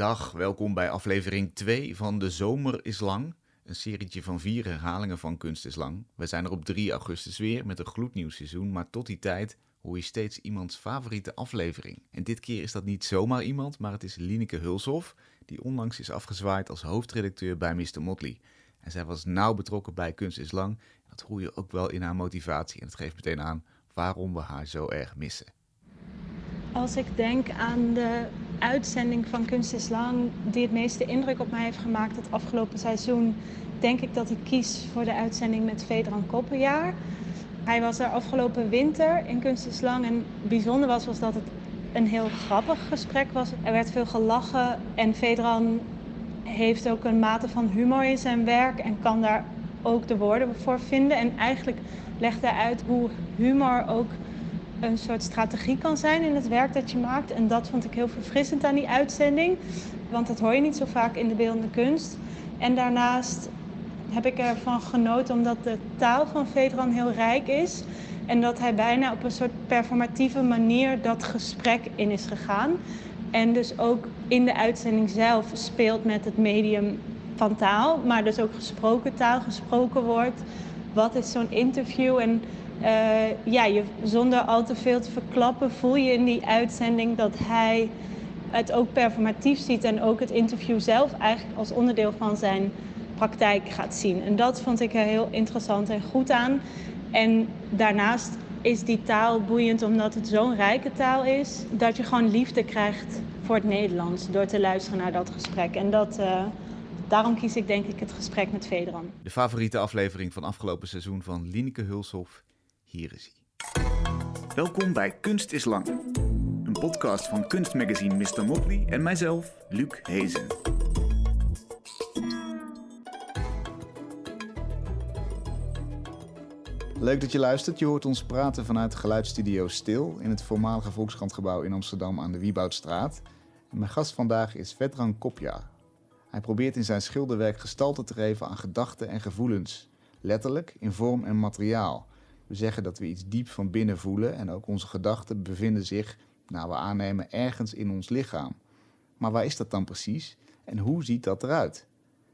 Dag, welkom bij aflevering 2 van De Zomer is Lang. Een serietje van vier herhalingen van Kunst is Lang. We zijn er op 3 augustus weer met een gloednieuw seizoen, maar tot die tijd hoor je steeds iemands favoriete aflevering. En dit keer is dat niet zomaar iemand, maar het is Lineke Hulshoff, die onlangs is afgezwaaid als hoofdredacteur bij Mr. Motley. En zij was nauw betrokken bij Kunst is Lang. Dat hoor je ook wel in haar motivatie en het geeft meteen aan waarom we haar zo erg missen. Als ik denk aan de uitzending van Kunst is Lang die het meeste indruk op mij heeft gemaakt het afgelopen seizoen, denk ik dat ik kies voor de uitzending met Vedran Koppenjaar. Hij was er afgelopen winter in Kunst is Lang en bijzonder was, was dat het een heel grappig gesprek was. Er werd veel gelachen en Vedran heeft ook een mate van humor in zijn werk en kan daar ook de woorden voor vinden. En eigenlijk legt hij uit hoe humor ook een soort strategie kan zijn in het werk dat je maakt. En dat vond ik heel verfrissend aan die uitzending. Want dat hoor je niet zo vaak in de beeldende kunst. En daarnaast heb ik ervan genoten omdat de taal van Vedran heel rijk is. En dat hij bijna op een soort performatieve manier dat gesprek in is gegaan. En dus ook in de uitzending zelf speelt met het medium van taal. Maar dus ook gesproken taal, gesproken woord. Wat is zo'n interview? En ja, je, zonder al te veel te verklappen voel je in die uitzending dat hij het ook performatief ziet en ook het interview zelf eigenlijk als onderdeel van zijn praktijk gaat zien. En dat vond ik er heel interessant en goed aan. En daarnaast is die taal boeiend omdat het zo'n rijke taal is, dat je gewoon liefde krijgt voor het Nederlands door te luisteren naar dat gesprek. En dat, uh, daarom kies ik denk ik het gesprek met Vedran. De favoriete aflevering van afgelopen seizoen van Lineke Hulshoff hier is hij. Welkom bij Kunst is Lang. Een podcast van kunstmagazine Mr. Motley en mijzelf, Luc Hezen. Leuk dat je luistert. Je hoort ons praten vanuit geluidsstudio Stil in het voormalige Volkskrantgebouw in Amsterdam aan de Wieboudstraat. Mijn gast vandaag is Vedran Kopja. Hij probeert in zijn schilderwerk gestalte te geven aan gedachten en gevoelens, letterlijk in vorm en materiaal. We zeggen dat we iets diep van binnen voelen en ook onze gedachten bevinden zich, nou we aannemen, ergens in ons lichaam. Maar waar is dat dan precies en hoe ziet dat eruit?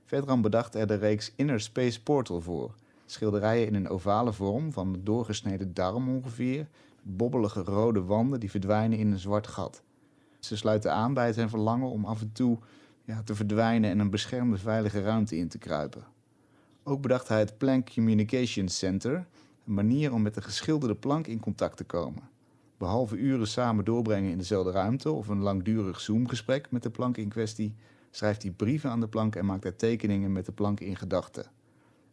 Vedran bedacht er de reeks Inner Space Portal voor. Schilderijen in een ovale vorm van de doorgesneden darm ongeveer, bobbelige rode wanden die verdwijnen in een zwart gat. Ze sluiten aan bij zijn verlangen om af en toe ja, te verdwijnen en een beschermde veilige ruimte in te kruipen. Ook bedacht hij het Planck Communication Center, een manier om met de geschilderde plank in contact te komen. Behalve uren samen doorbrengen in dezelfde ruimte of een langdurig Zoom-gesprek met de plank in kwestie, schrijft hij brieven aan de plank en maakt hij tekeningen met de plank in gedachten.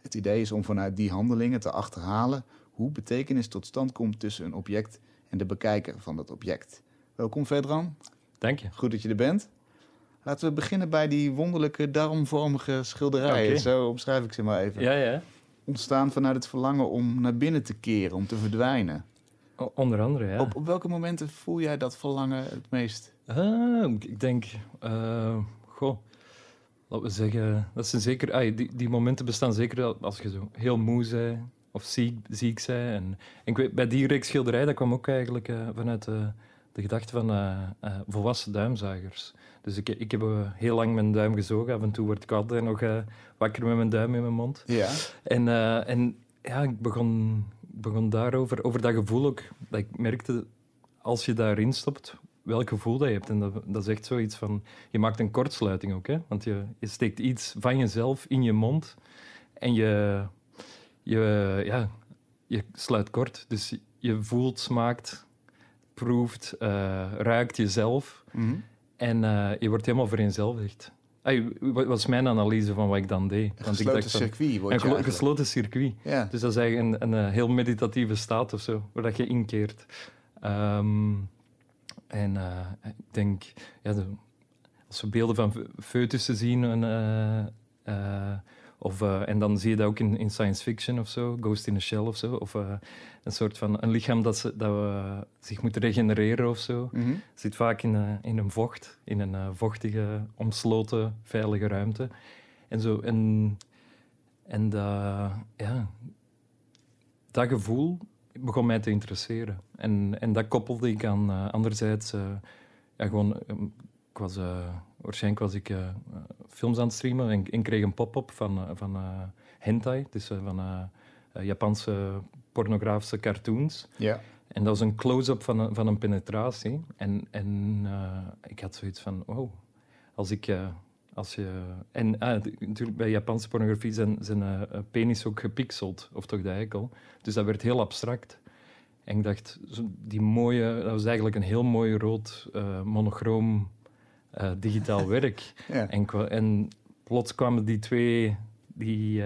Het idee is om vanuit die handelingen te achterhalen hoe betekenis tot stand komt tussen een object en de bekijker van dat object. Welkom Vedran. Dank je. Goed dat je er bent. Laten we beginnen bij die wonderlijke darmvormige schilderijen. Zo omschrijf ik ze maar even. Ja, ja ontstaan vanuit het verlangen om naar binnen te keren, om te verdwijnen. onder andere, ja. Op, op welke momenten voel jij dat verlangen het meest? Uh, ik denk, uh, goh, laten we zeggen, dat zijn zeker, ah, die, die momenten bestaan zeker als je zo heel moe bent of ziek, ziek bent. En, en weet, bij die reeks schilderij, dat kwam ook eigenlijk uh, vanuit de gedachte van volwassen duimzagers. Dus ik, ik heb uh, heel lang mijn duim gezogen. Af en toe word ik altijd nog wakker met mijn duim in mijn mond. Ja. En, en ja, ik begon, begon daarover, over dat gevoel ook. Dat ik merkte, als je daarin stopt, welk gevoel dat je hebt. En dat, dat is echt zoiets van... Je maakt een kortsluiting ook, hè. Want je, je steekt iets van jezelf in je mond. En je, je, ja, je sluit kort. Dus je voelt, smaakt, proeft, ruikt jezelf... Mm en uh, je wordt helemaal vereenzelvigd. Wat was mijn analyse van wat ik dan deed? Een gesloten circuit wordt Een gesloten circuit. Ja. Dus dat is eigenlijk een, een, heel meditatieve staat of zo, waar dat je inkeert. Um, en uh, ik denk, ja, de, als we beelden van foetussen zien, en, uh, of, uh, en dan zie je dat ook in, in science fiction of zo, Ghost in a Shell of zo. Of uh, een soort van een lichaam dat, ze, dat we, zich moet regenereren of zo. Mm -hmm. Zit vaak in, uh, in een vocht, in een vochtige, omsloten, veilige ruimte. En, zo, en, en dat, ja, dat gevoel begon mij te interesseren. En, en dat koppelde ik aan anderzijds ja, gewoon ik was waarschijnlijk was ik films aan het streamen en, en kreeg een pop-up van, van hentai, dus van Japanse pornografische cartoons. Ja. En dat was een close-up van een, van een penetratie. En, en ik had zoiets van, oh, als ik als je, en ah, natuurlijk bij Japanse pornografie zijn, zijn uh, penis ook gepixeld, of toch de eikel. Dus dat werd heel abstract. En ik dacht, die mooie, dat was eigenlijk een heel mooi rood uh, monochroom uh, digitaal werk. ja. en, en, plots kwamen die twee, die,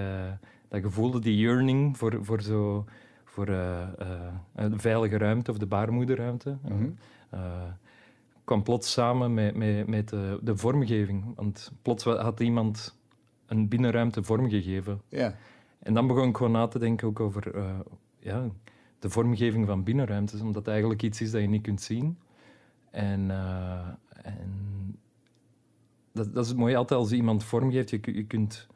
dat gevoelde, die yearning voor, voor zo voor een veilige ruimte of de baarmoederruimte. Mm -hmm kwam plots samen met, met, met de, de, vormgeving. Want plots had iemand een binnenruimte vormgegeven. Ja. En dan begon ik gewoon na te denken ook over ja, de vormgeving van binnenruimtes. Omdat het eigenlijk iets is dat je niet kunt zien. En, uh, en dat, dat, is mooi altijd als iemand vormgeeft. Je, je kunt,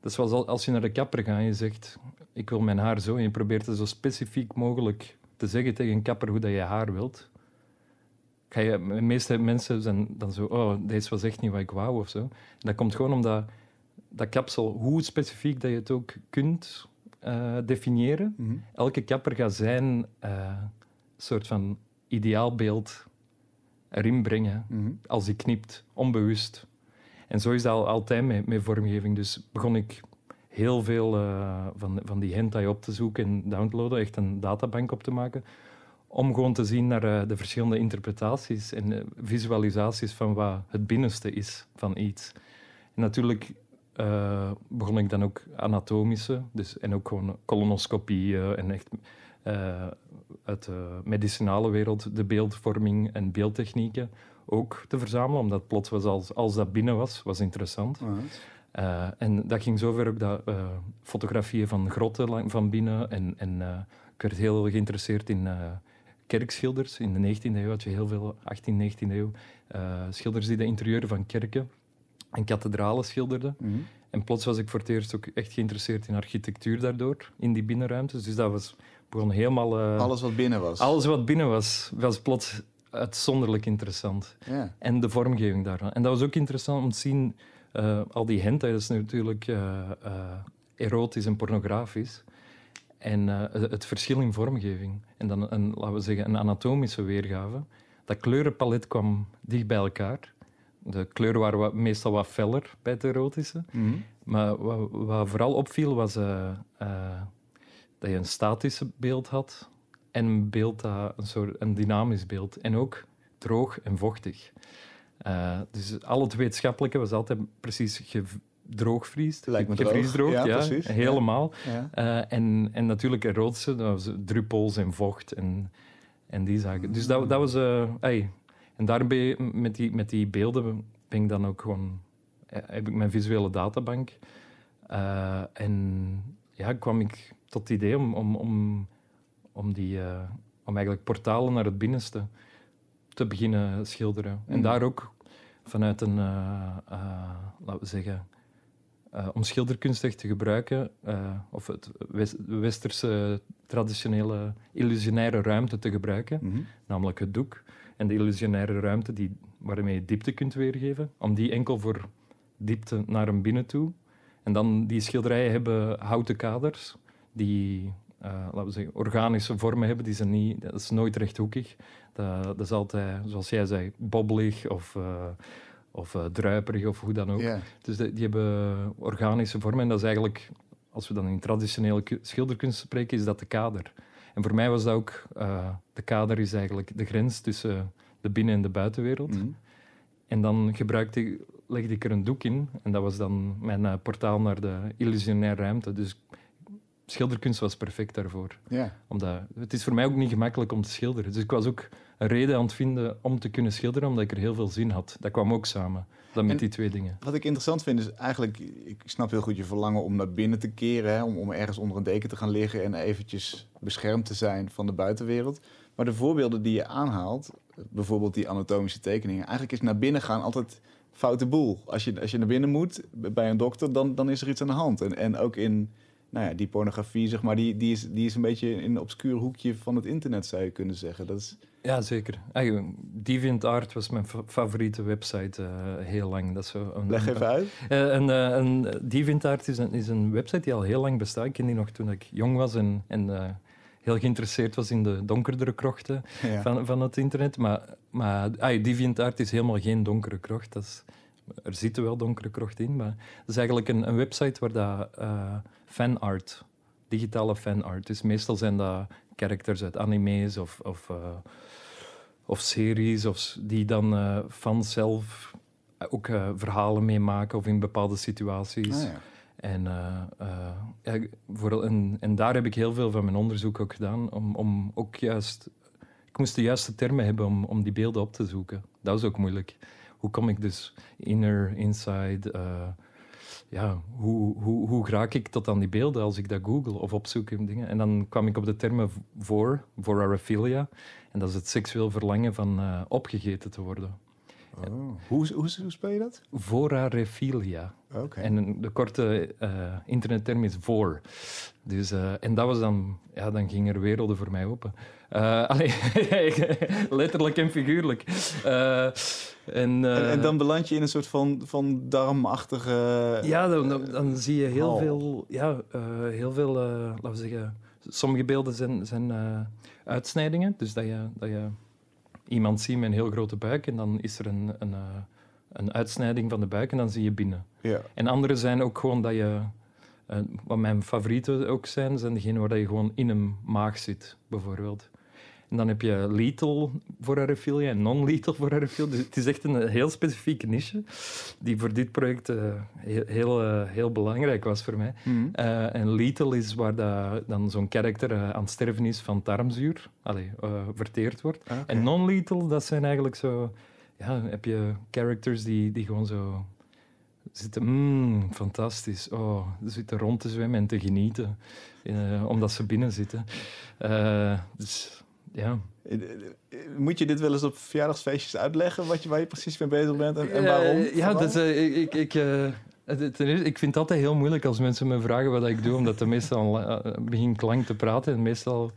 dat is zoals als je naar de kapper gaat en je zegt... Ik wil mijn haar zo. En je probeert het zo specifiek mogelijk te zeggen tegen een kapper hoe dat je haar wilt ga je, de meeste mensen zijn dan zo, oh, deze was echt niet wat ik wou of zo. dat komt gewoon omdat dat kapsel, hoe specifiek dat je het ook kunt uh, definiëren, mhm. elke kapper gaat zijn uh, soort van ideaalbeeld erin brengen mhm. als hij knipt, onbewust. En zo is dat al, altijd met, met vormgeving. Dus begon ik heel veel uh, van, van die hentai op te zoeken en downloaden, echt een databank op te maken om gewoon te zien naar uh, de verschillende interpretaties en uh, visualisaties van wat het binnenste is van iets. En natuurlijk begon ik dan ook anatomische, dus, en ook gewoon colonoscopie en echt uit de medicinale wereld de beeldvorming en beeldtechnieken ook te verzamelen, omdat plots was als, als dat binnen was, was interessant. en dat ging zover ook dat fotografieën van grotten van binnen en, en ik werd heel geïnteresseerd in kerkschilders. In de 19e eeuw had je heel veel, 18e, 19e eeuw, uh, schilders die de interieuren van kerken en kathedralen schilderden. Mhm. En plots was ik voor het eerst ook echt geïnteresseerd in architectuur daardoor, in die binnenruimtes. Dus dat was begon helemaal... Uh, alles wat binnen was? Alles wat binnen was, was plots uitzonderlijk interessant. Ja. En de vormgeving daarvan. En dat was ook interessant om te zien, uh, al die hentai, dat is natuurlijk erotisch en pornografisch. En het verschil in vormgeving. En dan een, laten we zeggen, een anatomische weergave. Dat kleurenpalet kwam dicht bij elkaar. De kleuren waren wat, meestal wat feller bij het erotische. Mm Maar wat, wat, vooral opviel was uh, uh, dat je een statisch beeld had en een beeld dat een soort een dynamisch beeld. En ook droog en vochtig. dus al het wetenschappelijke was altijd precies droogvriest. Lijkt me ja, ja, precies. helemaal. Ja. Uh, en, en natuurlijk dat was druppels en vocht en, en die zaken. Dus dat, dat was... Uh, hey. En daarbij, met die, met die beelden, ben ik dan ook gewoon... Eh, heb ik mijn visuele databank. En ja, kwam ik tot het idee om, om, om, om, die, om eigenlijk portalen naar het binnenste te beginnen schilderen. En mm. daar ook vanuit een, laten we zeggen om schilderkunst echt te gebruiken, of het westerse traditionele illusionaire ruimte te gebruiken, mm -hmm. namelijk het doek. En de illusionaire ruimte die, waarmee je diepte kunt weergeven, om die enkel voor diepte naar een binnen toe. En dan die schilderijen hebben houten kaders die uh, laten we zeggen, organische vormen hebben. Die zijn niet, dat is nooit rechthoekig. Dat, dat is altijd, zoals jij zei, bobbelig of of uh, druiperig of hoe dan ook. Dus die hebben organische vormen en dat is eigenlijk, als we dan in traditionele schilderkunst spreken, is dat de kader. En voor mij was dat ook, uh, de kader is eigenlijk de grens tussen de binnen- en de buitenwereld. Mhm. En dan gebruikte, legde ik er een doek in en dat was dan mijn uh, portaal naar de illusionaire ruimte. Dus schilderkunst was perfect daarvoor. Ja. Omdat, het is voor mij ook niet gemakkelijk om te schilderen. Dus ik was ook een reden aan het vinden om te kunnen schilderen, omdat ik er heel veel zin had. Dat kwam ook samen, dan met die twee dingen. Wat ik interessant vind is eigenlijk, ik snap heel goed je verlangen om naar binnen te keren, hè, om, om ergens onder een deken te gaan liggen en eventjes beschermd te zijn van de buitenwereld. Maar de voorbeelden die je aanhaalt, bijvoorbeeld die anatomische tekeningen, eigenlijk is naar binnen gaan altijd foute boel. Als je, als je naar binnen moet bij een dokter, dan, dan is er iets aan de hand. En, en ook in nou ja, die pornografie, zeg maar, die, die, is, die is een beetje in een obscuur hoekje van het internet, zou je kunnen zeggen. Dat is... Ja, zeker. DeviantArt was mijn favoriete website uh, heel lang. Dat is zo een, Leg even uit. Uh, een, uh, een, DeviantArt is een, is een website die al heel lang bestaat. Ik ken die nog toen ik jong was en, en heel geïnteresseerd was in de donkerdere krochten van, van het internet. Maar, maar ah, DeviantArt is helemaal geen donkere krocht. Dat is, er zitten wel donkere krochten in, maar het is eigenlijk een, een website waar dat fanart, digitale fanart. Dus meestal zijn dat characters uit anime's of, of, uh, of series of die dan uh, fans zelf ook verhalen meemaken of in bepaalde situaties. Ah, ja. En, ja, voor, en, en, daar heb ik heel veel van mijn onderzoek ook gedaan, om, om ook juist... Ik moest de juiste termen hebben om, om die beelden op te zoeken. Dat was ook moeilijk. Hoe kom ik dus inner, inside ja, hoe, hoe, hoe raak ik tot aan die beelden als ik dat google of opzoek en dingen. En dan kwam ik op de termen voor, vorarephilia. En dat is het seksueel verlangen van uh, opgegeten te worden. Oh. Hoe, hoe, hoe, speel je dat? Vorarephilia. Okay. En de korte uh, internetterm is voor. Dus, uh, en dat was dan, ja, dan ging er werelden voor mij open. Uh, allee, letterlijk en figuurlijk. En, en, en, dan beland je in een soort van, van darmachtige. Ja, dan, dan, zie je heel veel. Ja, heel veel laten we zeggen. Sommige beelden zijn, zijn uitsnijdingen. Dus dat je, dat je iemand ziet met een heel grote buik en dan is er een, een, een uitsnijding van de buik en dan zie je binnen. Ja. En andere zijn ook gewoon dat je uh, wat mijn favorieten ook zijn, zijn degenen waar je gewoon in een maag zit, bijvoorbeeld. En dan heb je lethal voor aerophilia en non-lethal voor aerophilia. Dus het is echt een heel specifieke niche die voor dit project uh, heel, heel, uh, heel, belangrijk was voor mij. Mm -hmm. en lethal is waar dat, dan zo'n karakter aan het sterven is van tarmzuur, allee, verteerd wordt. Ah, en non-lethal, dat zijn eigenlijk zo... Ja, heb je characters die, die gewoon zo zitten, mm, fantastisch. Oh, ze zitten rond te zwemmen en te genieten, uh, omdat ze binnen zitten. Uh, dus ja. Moet je dit wel eens op verjaardagsfeestjes uitleggen, wat je, waar je precies mee bezig bent en, en waarom? Uh, ja, dat, ik, ik, ik vind het altijd heel moeilijk als mensen me vragen wat ik doe, omdat er meestal begin klank te praten en meestal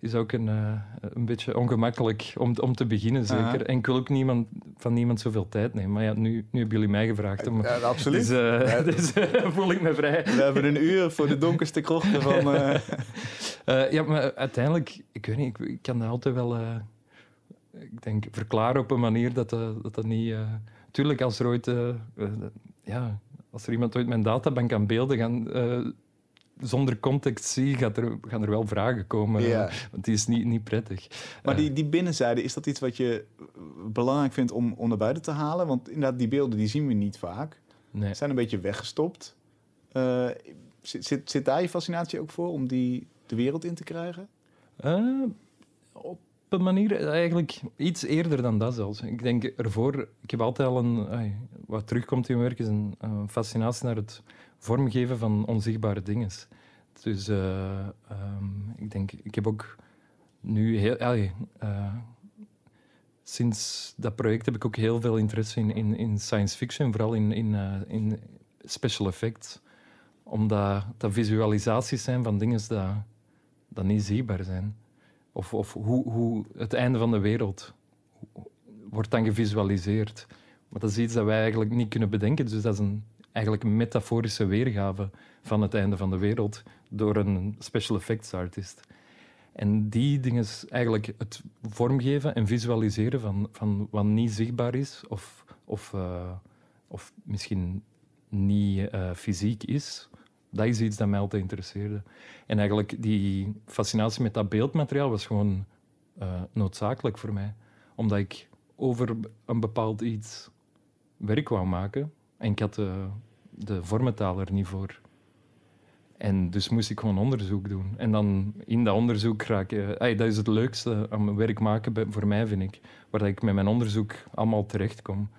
is ook een, uh, een beetje ongemakkelijk om, om te beginnen, zeker. En ik wil ook niemand, van niemand zoveel tijd nemen. Maar ja, nu, nu hebben jullie mij gevraagd. Om, ja, absoluut. Dus, uh, ja. dus uh, voel ik me vrij. We hebben een uur voor de donkerste krochten van... ja, maar uiteindelijk, ik weet niet, ik, ik kan dat altijd wel... ik denk, verklaren op een manier dat dat, dat, niet... tuurlijk, als er ooit... ja, als er iemand ooit mijn databank aan beelden gaan zonder context zie, gaat er, gaan er wel vragen komen. Ja. Want die is niet, niet prettig. Maar die, eh. die binnenzijde, is dat iets wat je belangrijk vindt om, om naar buiten te halen? Want inderdaad, die beelden die zien we niet vaak. Nee. Zijn een beetje weggestopt. Uh, zit, zit, zit daar je fascinatie ook voor om die de wereld in te krijgen? Uh, op een manier eigenlijk iets eerder dan dat zelfs. Ik denk ervoor, ik heb altijd al een, wat terugkomt in mijn werk, is een, een fascinatie naar het vormgeven van onzichtbare dingen. Dus uh, um, ik denk, ik heb ook nu heel. Uh, sinds dat project heb ik ook heel veel interesse in, in, in science fiction, vooral in, in, uh, in special effects. Omdat dat visualisaties zijn van dingen dat, dat niet zichtbaar zijn. Of, of hoe, hoe het einde van de wereld wordt dan gevisualiseerd. Maar dat is iets dat wij eigenlijk niet kunnen bedenken. Dus dat is een eigenlijk metaforische weergave van het einde van de wereld door een special effects artist. En die dingen is eigenlijk het vormgeven en visualiseren van, van wat niet zichtbaar is of, of, uh, of misschien niet uh, fysiek is. Dat is iets dat mij altijd interesseerde. En eigenlijk die fascinatie met dat beeldmateriaal was gewoon uh, noodzakelijk voor mij. Omdat ik over een bepaald iets werk wou maken. En ik had de vormentaal er niet voor. En dus moest ik gewoon onderzoek doen. En dan in dat onderzoek raak je... Ay, dat is het leukste aan werk maken voor mij, vind ik. Waar ik met mijn onderzoek allemaal terechtkom.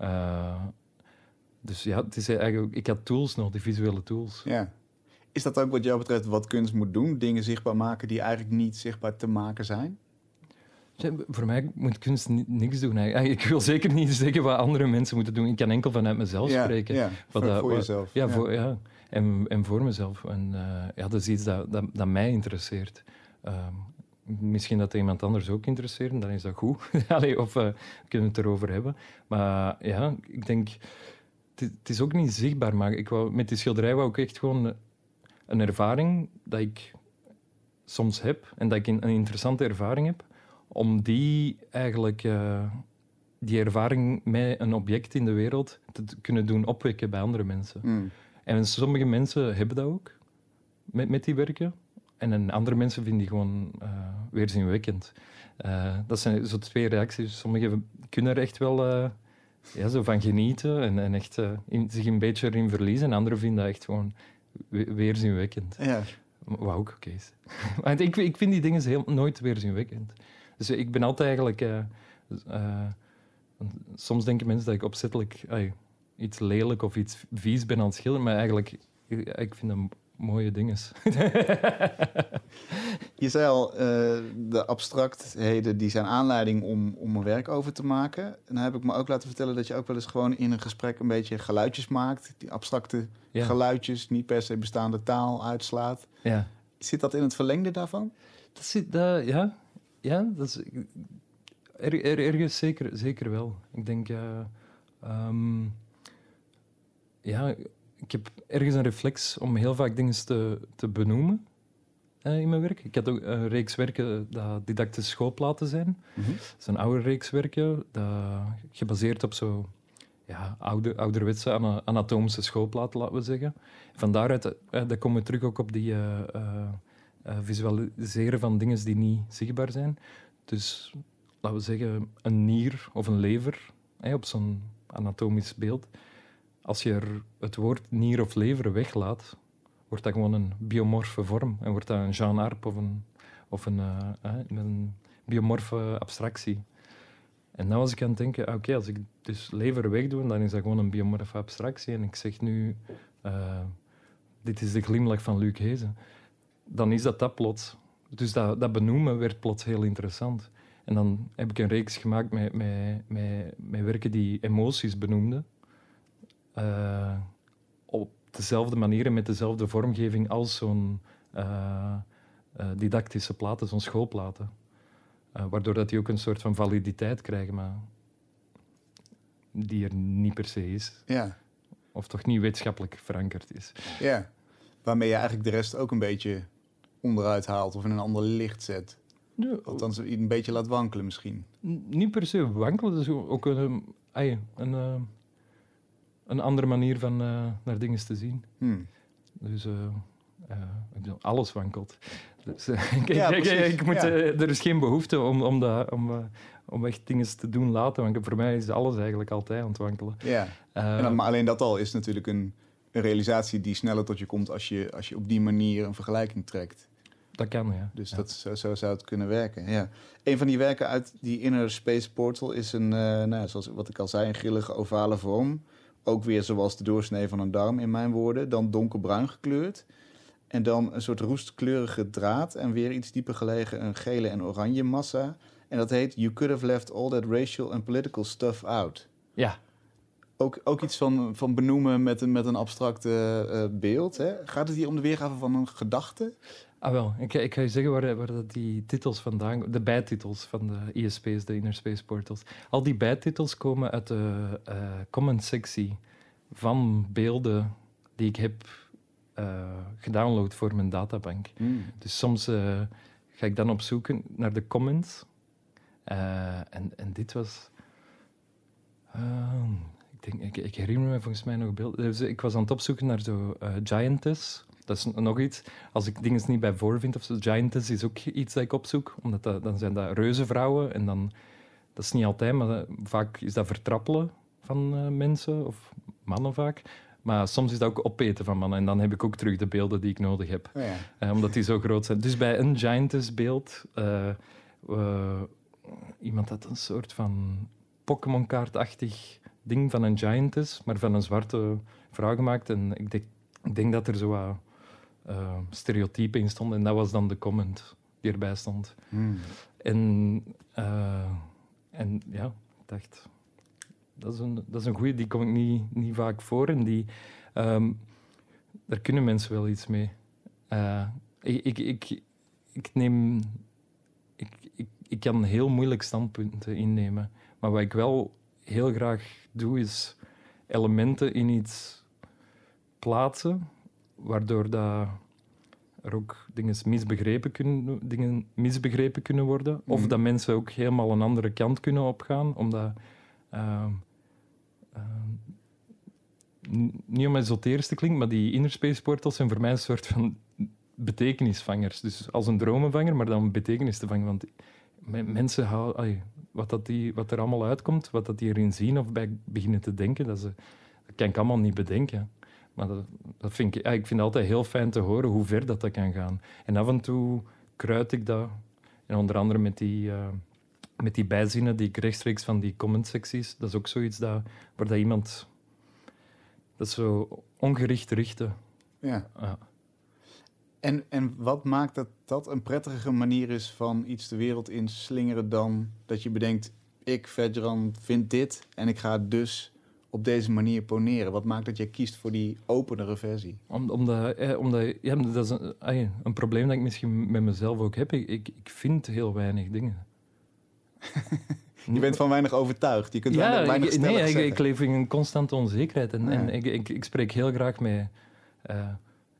Uh, dus ja, het is eigenlijk, ik had tools nog, die visuele tools. Ja. Is dat ook wat jou betreft wat kunst moet doen? Dingen zichtbaar maken die eigenlijk niet zichtbaar te maken zijn? Voor mij moet kunst niks doen. Ik wil zeker niet zeggen wat andere mensen moeten doen. Ik kan enkel vanuit mezelf spreken. Ja, wat voor, voor jezelf. Ja, Voor, ja. En, en voor mezelf. En uh, ja, dat is iets dat, dat, dat mij interesseert. Um, misschien dat iemand anders ook interesseert, dan is dat goed. Allee, of uh, kunnen we het erover hebben. Maar ja, ik denk... Het is ook niet zichtbaar, maar ik wou, met die schilderij wou ik echt gewoon een ervaring dat ik soms heb en dat ik een interessante ervaring heb, om die eigenlijk, uh, die ervaring met een object in de wereld te kunnen doen opwekken bij andere mensen. Mm. En sommige mensen hebben dat ook met, met die werken. En andere mensen vinden die gewoon uh, weerzinwekkend. Uh, dat zijn zo twee reacties. Sommigen kunnen er echt wel ja, zo van genieten en, en echt in, zich een beetje erin verliezen. En anderen vinden dat echt gewoon weerzinwekkend. Ja. Wat ook oké is. Want ik, ik vind die dingen heel, nooit weerzinwekkend. Dus ik ben altijd eigenlijk... Uh, uh, soms denken mensen dat ik opzettelijk uh, iets lelijk of iets vies ben aan het schilderen, maar eigenlijk, ik vind dat mooie dingen. Je zei al, uh, de abstractheden die zijn aanleiding om, om een werk over te maken. En dan heb ik me ook laten vertellen dat je ook wel eens gewoon in een gesprek een beetje geluidjes maakt. Die abstracte geluidjes, niet per se bestaande taal uitslaat. Ja. Zit dat in het verlengde daarvan? Dat zit, dat, ja. Ja, dat is er, er, ergens zeker, zeker wel. Ik denk, uh, um, ja, ik heb ergens een reflex om heel vaak dingen te, te benoemen uh, in mijn werk. Ik had ook een reeks werken dat didactische schoolplaten zijn. Mm -hmm. Dat is een oude reeks werken, dat, gebaseerd op zo ja, oude, ouderwetse anatomische schoolplaten, laten we zeggen. Van daaruit uh, dat komen we terug ook op die uh, visualiseren van dingen die niet zichtbaar zijn. Dus laten we zeggen, een nier of een lever op zo'n anatomisch beeld als je er het woord nier of lever weglaat, wordt dat gewoon een biomorfe vorm. En wordt dat een Jean Arp of een, of een, uh, een biomorfe abstractie. En dan was ik aan het denken, oké, als ik dus lever wegdoe, dan is dat gewoon een biomorfe abstractie. En ik zeg nu, uh, dit is de glimlach van Luc Hezen. Dan is dat dat plots. Dus dat, dat benoemen werd plots heel interessant. En dan heb ik een reeks gemaakt met, met, met, met werken die emoties benoemden uh, op dezelfde manier en met dezelfde vormgeving als zo'n uh, uh, didactische platen, zo'n schoolplaten. waardoor dat die ook een soort van validiteit krijgen, maar die er niet per se is. Ja. Of toch niet wetenschappelijk verankerd is. Ja, waarmee je eigenlijk de rest ook een beetje onderuit haalt of in een ander licht zet. Ja. Althans, een beetje laat wankelen misschien. niet per se wankelen, dat is ook een, een, een een andere manier van uh, naar dingen te zien. Hmm. Dus uh, uh, alles wankelt. Dus, ik, ja, ik, ik, moet, ja. er is geen behoefte om, om, dat, om, om echt dingen te doen laten. Want voor mij is alles eigenlijk altijd aan het wankelen. Ja. Dan, maar alleen dat al is natuurlijk een, een realisatie die sneller tot je komt als je, als je op die manier een vergelijking trekt. Dat kan, ja. Dus Dat, zo, zo, zou het kunnen werken, ja. Een van die werken uit die Inner Space Portal is een, nou, zoals wat ik al zei, een grillige ovale vorm ook weer zoals de doorsnee van een darm in mijn woorden, dan donkerbruin gekleurd. En dan een soort roestkleurige draad en weer iets dieper gelegen een gele en oranje massa. En dat heet You could have left all that racial and political stuff out. Ja. Ook, ook iets van, van benoemen met een, met een abstracte uh, beeld. Hè? Gaat het hier om de weergave van een gedachte? Ah wel, ik, ik ga je zeggen waar, waar dat die titels vandaan de bijtitels van de ISP's, de Inner Space Portals. Al die bijtitels komen uit de uh, comment-sectie van beelden die ik heb uh, gedownload voor mijn databank. Mm. Dus soms uh, ga ik dan op zoek naar de comments. en, en dit was... ik, denk, ik, ik, herinner me volgens mij nog beelden. Dus ik was aan het opzoeken naar zo Giantess dat is nog iets. Als ik dingen niet bij voorvind of zo, Giantess is ook iets dat ik opzoek. Omdat dat, dan zijn dat reuzenvrouwen. En dan, dat is niet altijd, maar vaak is dat vertrappelen van uh, mensen. Of mannen vaak. Maar soms is dat ook opeten van mannen. En dan heb ik ook terug de beelden die ik nodig heb. Oh ja. uh, omdat die zo groot zijn. Dus bij een Giantess beeld... Uh, iemand had een soort van Pokémon-kaartachtig ding van een Giantess, maar van een zwarte vrouw gemaakt. En ik denk, ik denk dat er zo uh, stereotypen in stonden. En dat was dan de comment die erbij stond. Hmm. En, uh, en ja, ik dacht, dat is een, dat is een goeie, die kom ik niet, niet vaak voor. En die, um, daar kunnen mensen wel iets mee. Uh, ik, ik, ik, ik neem... Ik, ik, ik kan heel moeilijk standpunten innemen. Maar wat ik wel heel graag doe, is elementen in iets plaatsen, waardoor dat er ook dingen misbegrepen kunnen, dingen misbegrepen kunnen worden. Of mhm. dat mensen ook helemaal een andere kant kunnen opgaan, omdat... Uh, uh, niet om esoterisch te klinken, maar die inner space portals zijn voor mij een soort van betekenisvangers. Dus als een dromenvanger, maar dan betekenis te vangen. Want mensen houden, wat, dat die, wat er allemaal uitkomt, wat dat die erin zien of bij beginnen te denken, dat, ze, dat kan ik allemaal niet bedenken. Maar dat, dat vind ik, ja, ik vind het altijd heel fijn te horen hoe ver dat, dat kan gaan. En af en toe kruid ik dat. En onder andere met die, uh, met die bijzinnen die ik rechtstreeks van die comment-secties. Dat is ook zoiets dat, waar dat iemand... Dat is zo ongericht richten. Ja. ja. En, en wat maakt dat dat een prettige manier is van iets de wereld in slingeren dan dat je bedenkt, ik, Vedran, vind dit en ik ga dus op deze manier poneren? Wat maakt dat jij kiest voor die openere versie? Om, omdat, eh, omdat ja, dat is een, een, probleem dat ik misschien met mezelf ook heb. Ik, ik, vind heel weinig dingen. je bent van weinig overtuigd. Je kunt ja, weinig ik, nee, ik, ik, leef in een constante onzekerheid. En, en ik, ik, ik, spreek heel graag met uh,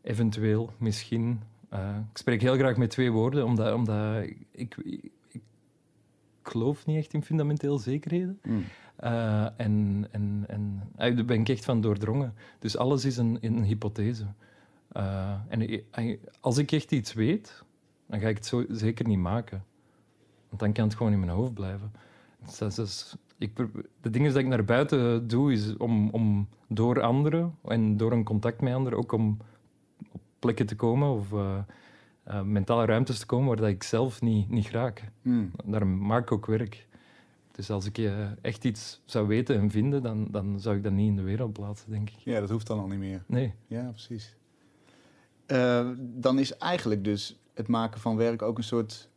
eventueel, misschien. Uh, ik spreek heel graag met twee woorden, omdat, omdat ik, ik, geloof niet echt in fundamenteel zekerheden. Mm. Uh, en en, en daar ben ik echt van doordrongen. Dus alles is een, een hypothese. Uh, en als ik echt iets weet, dan ga ik het zo zeker niet maken. Want dan kan het gewoon in mijn hoofd blijven. Dus dus ik, de dingen die ik naar buiten doe, is om, om door anderen en door een contact met anderen ook om op plekken te komen of uh, mentale ruimtes te komen waar dat ik zelf niet, niet raak. Mm. Daar maak ik ook werk. Dus als ik uh, echt iets zou weten en vinden, dan, dan zou ik dat niet in de wereld plaatsen, denk ik. Ja, dat hoeft dan al niet meer. Nee. Ja, precies. Uh, dan is eigenlijk dus het maken van werk ook een soort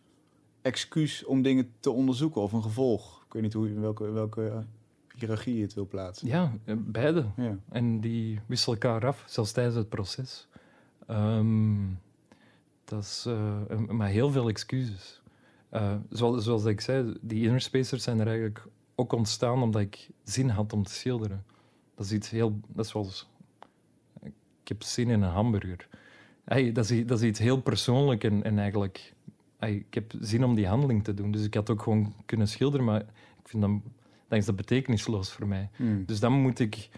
excuus om dingen te onderzoeken of een gevolg. Ik weet niet hoe, welke, welke hiërarchie je het wil plaatsen. Ja, eh, beide. Ja. En die wisselen elkaar af, zelfs tijdens het proces. Um, dat is uh, maar heel veel excuses. Uh, zoals, zoals ik zei, die inner spacers zijn er eigenlijk ook ontstaan omdat ik zin had om te schilderen. Dat is iets heel... Dat is zoals... Ik heb zin in een hamburger. Hey, dat, is, dat is iets heel persoonlijk en, en eigenlijk... Hey, ik heb zin om die handeling te doen. Dus ik had ook gewoon kunnen schilderen, maar ik vind dat, dan is dat betekenisloos voor mij. Hmm. Dus dan moet ik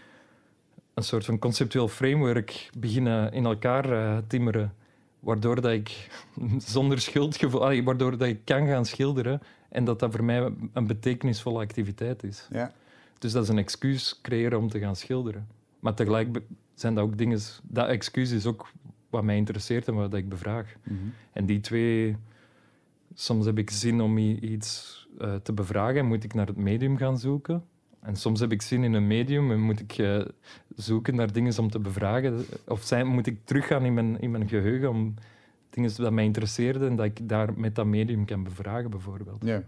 een soort van conceptueel framework beginnen in elkaar uh, timmeren waardoor dat ik zonder schuldgevoel, waardoor dat ik kan gaan schilderen en dat dat voor mij een betekenisvolle activiteit is. Ja. Dus dat is een excuus creëren om te gaan schilderen. Maar tegelijk zijn dat ook dingen, dat excuus is ook wat mij interesseert en wat ik bevraag. Mhm. En die twee, soms heb ik zin om iets uh, te bevragen en moet ik naar het medium gaan zoeken. En soms heb ik zin in een medium en moet ik uh, zoeken naar dingen om te bevragen. Of zijn, moet ik teruggaan in mijn, in mijn geheugen om dingen die mij interesseerden en dat ik daar met dat medium kan bevragen, bijvoorbeeld. Ja.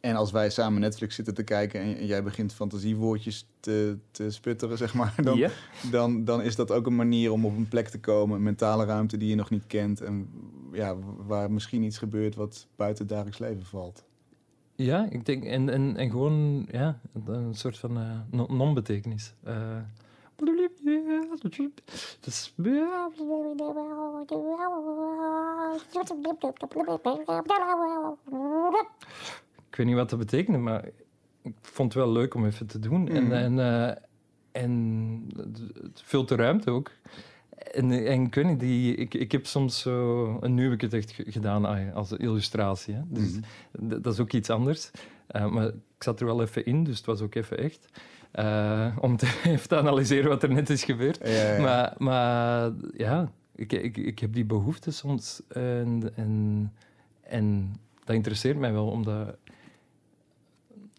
En als wij samen Netflix zitten te kijken en jij begint fantasiewoordjes te, te sputteren, zeg maar, dan, dan, dan is dat ook een manier om op een plek te komen, een mentale ruimte die je nog niet kent en ja, waar misschien iets gebeurt wat buiten het dagelijks leven valt. Ja, ik denk, en, en, en gewoon ja, een soort van uh, non-betekenis. Uh, dus, ik weet niet wat dat betekent, maar ik vond het wel leuk om even te doen. En, mhm. en, uh, en het vult de ruimte ook. En, en ik weet niet, die, ik, ik heb soms zo... En nu heb ik het echt gedaan ah, als illustratie. Hè. Dus mhm. dat is ook iets anders. Uh, maar ik zat er wel even in, dus het was ook even echt. Uh, om te, even te analyseren wat er net is gebeurd. Ja, ja. Maar, maar ja, ik, ik, ik heb die behoefte soms. En, en, en dat interesseert mij wel, omdat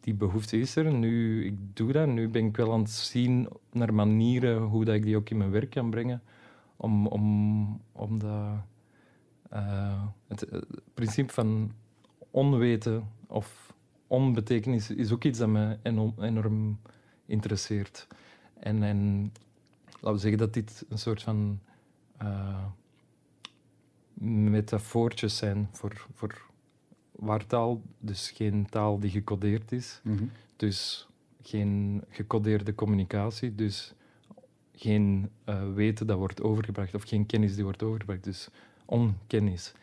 die behoefte is er. Nu, ik doe dat. Nu ben ik wel aan het zien naar manieren hoe dat ik die ook in mijn werk kan brengen om, om, om dat het, principe van onweten of onbetekenis is ook iets dat me enorm, interesseert. En, en laten we zeggen dat dit een soort van uh, metafoortjes zijn voor, voor waartaal, dus geen taal die gecodeerd is. Mhm. Dus geen gecodeerde communicatie, dus geen uh, weten dat wordt overgebracht of geen kennis die wordt overgebracht, dus onkennis.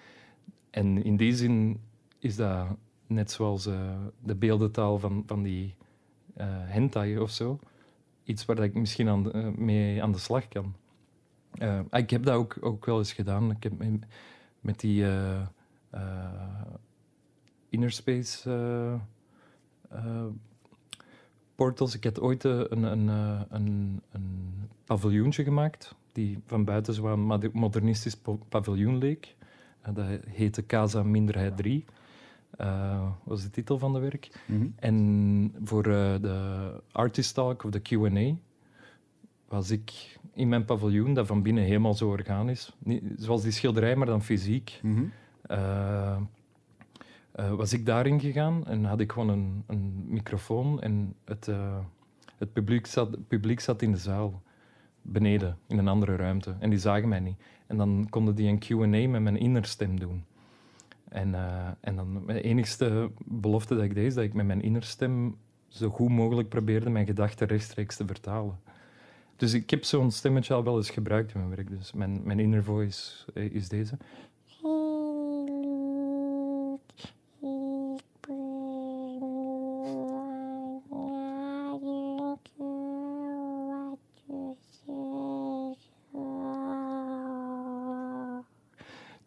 En in die zin is dat net zoals uh, de beeldentaal van, van die uh, hentai of zo, iets waar ik misschien aan, mee aan de slag kan. ik heb dat ook, ook wel eens gedaan. Ik heb met, die Inner Space portals. Ik had ooit een, een, een, een paviljoentje gemaakt, die van buiten zo'n modernistisch paviljoen leek. dat heette Casa Minderheid 3 uh, was de titel van de werk. Mhm. En voor uh, de Artist Talk of de Q&A was ik in mijn paviljoen, dat van binnen helemaal zo organisch, niet, zoals die schilderij, maar dan fysiek, mm -hmm. uh, was ik daarin gegaan en had ik gewoon een, een microfoon en het, het publiek, zat, publiek zat in de zaal, beneden, in een andere ruimte. En die zagen mij niet. En dan konden die een Q&A met mijn innerstem doen. En, uh, en dan de enigste belofte dat ik deed, is dat ik met mijn innerstem zo goed mogelijk probeerde mijn gedachten rechtstreeks te vertalen. Dus ik heb zo'n stemmetje al wel eens gebruikt in mijn werk. Dus mijn, mijn inner voice eh, is deze.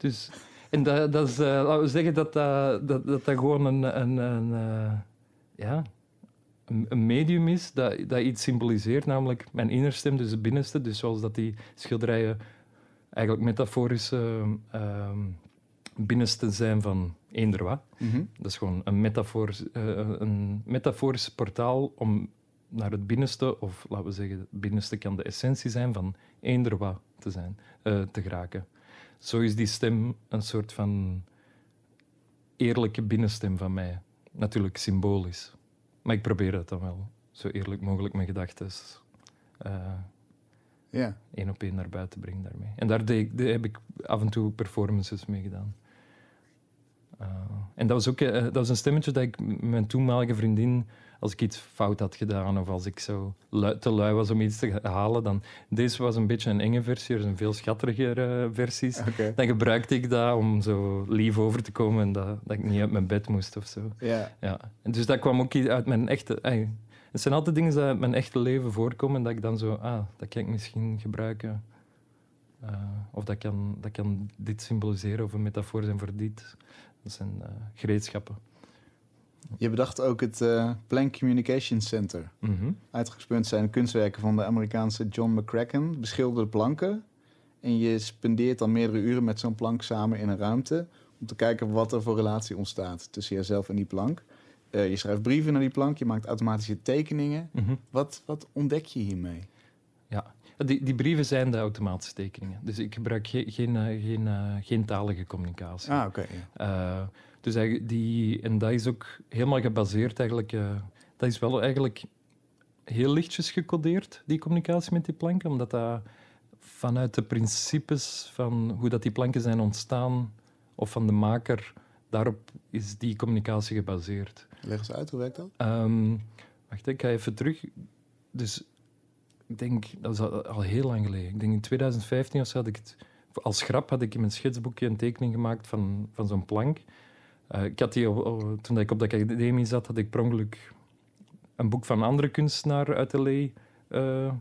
Dus en dat, dat is, uh, laten we zeggen dat dat, dat, dat, dat gewoon een, een, een uh, ja, een, medium is dat, dat iets symboliseert, namelijk mijn innerstem, dus het binnenste. Dus zoals dat die schilderijen eigenlijk metaforische uh, binnenste zijn van eender wat. Mm Dat is gewoon een, metaforisch, uh, een metaforisch portaal om naar het binnenste, of laten we zeggen, het binnenste kan de essentie zijn van eender wat te, zijn, te geraken zo is die stem een soort van eerlijke binnenstem van mij. Natuurlijk symbolisch. Maar ik probeer dat dan wel. Zo eerlijk mogelijk mijn gedachten uh, ja. één op één naar buiten brengen daarmee. En daar, heb ik af en toe performances mee gedaan. Uh, en dat was ook uh, dat was een stemmetje dat ik mijn toenmalige vriendin als ik iets fout had gedaan of als ik zo te lui was om iets te halen, dan... Deze was een beetje een enge versie, er zijn veel schattigere versies. Dan gebruikte ik dat om zo lief over te komen en dat, dat ik niet uit mijn bed moest of zo. Ja. ja. En dus dat kwam ook uit mijn echte... het zijn altijd dingen die uit mijn echte leven voorkomen en dat ik dan zo... Ah, dat kan ik misschien gebruiken. Uh, of dat kan, dat kan dit symboliseren of een metafoor zijn voor dit. Dat zijn uh, gereedschappen. Je bedacht ook het uh, Planck Communication Center. Mm Uitgangspunt zijn kunstwerken van de Amerikaanse John McCracken, beschilderde planken. En je spendeert dan meerdere uren met zo'n plank samen in een ruimte om te kijken wat er voor relatie ontstaat tussen jezelf en die plank. Uh, je schrijft brieven naar die plank, je maakt automatische tekeningen. Mhm. wat, wat ontdek je hiermee? Ja, die, die brieven zijn de automatische tekeningen. Dus ik gebruik geen, geen, uh, geen, geen talige communicatie. Ah, oké. Dus die, en dat is ook helemaal gebaseerd eigenlijk... Uh, dat is wel eigenlijk heel lichtjes gecodeerd, die communicatie met die planken, omdat dat vanuit de principes van hoe dat die planken zijn ontstaan, of van de maker, daarop is die communicatie gebaseerd. Leg eens uit, hoe werkt dat? Um, wacht, ik ga even terug. Dus ik denk, dat is al, heel lang geleden. Ik denk in 2015 of zo had ik het... Als grap had ik in mijn schetsboekje een tekening gemaakt van, van zo'n plank. Uh, ik had die, toen ik op de academie zat, had ik per ongeluk een boek van andere kunstenaar uit L.A. Uh, eh,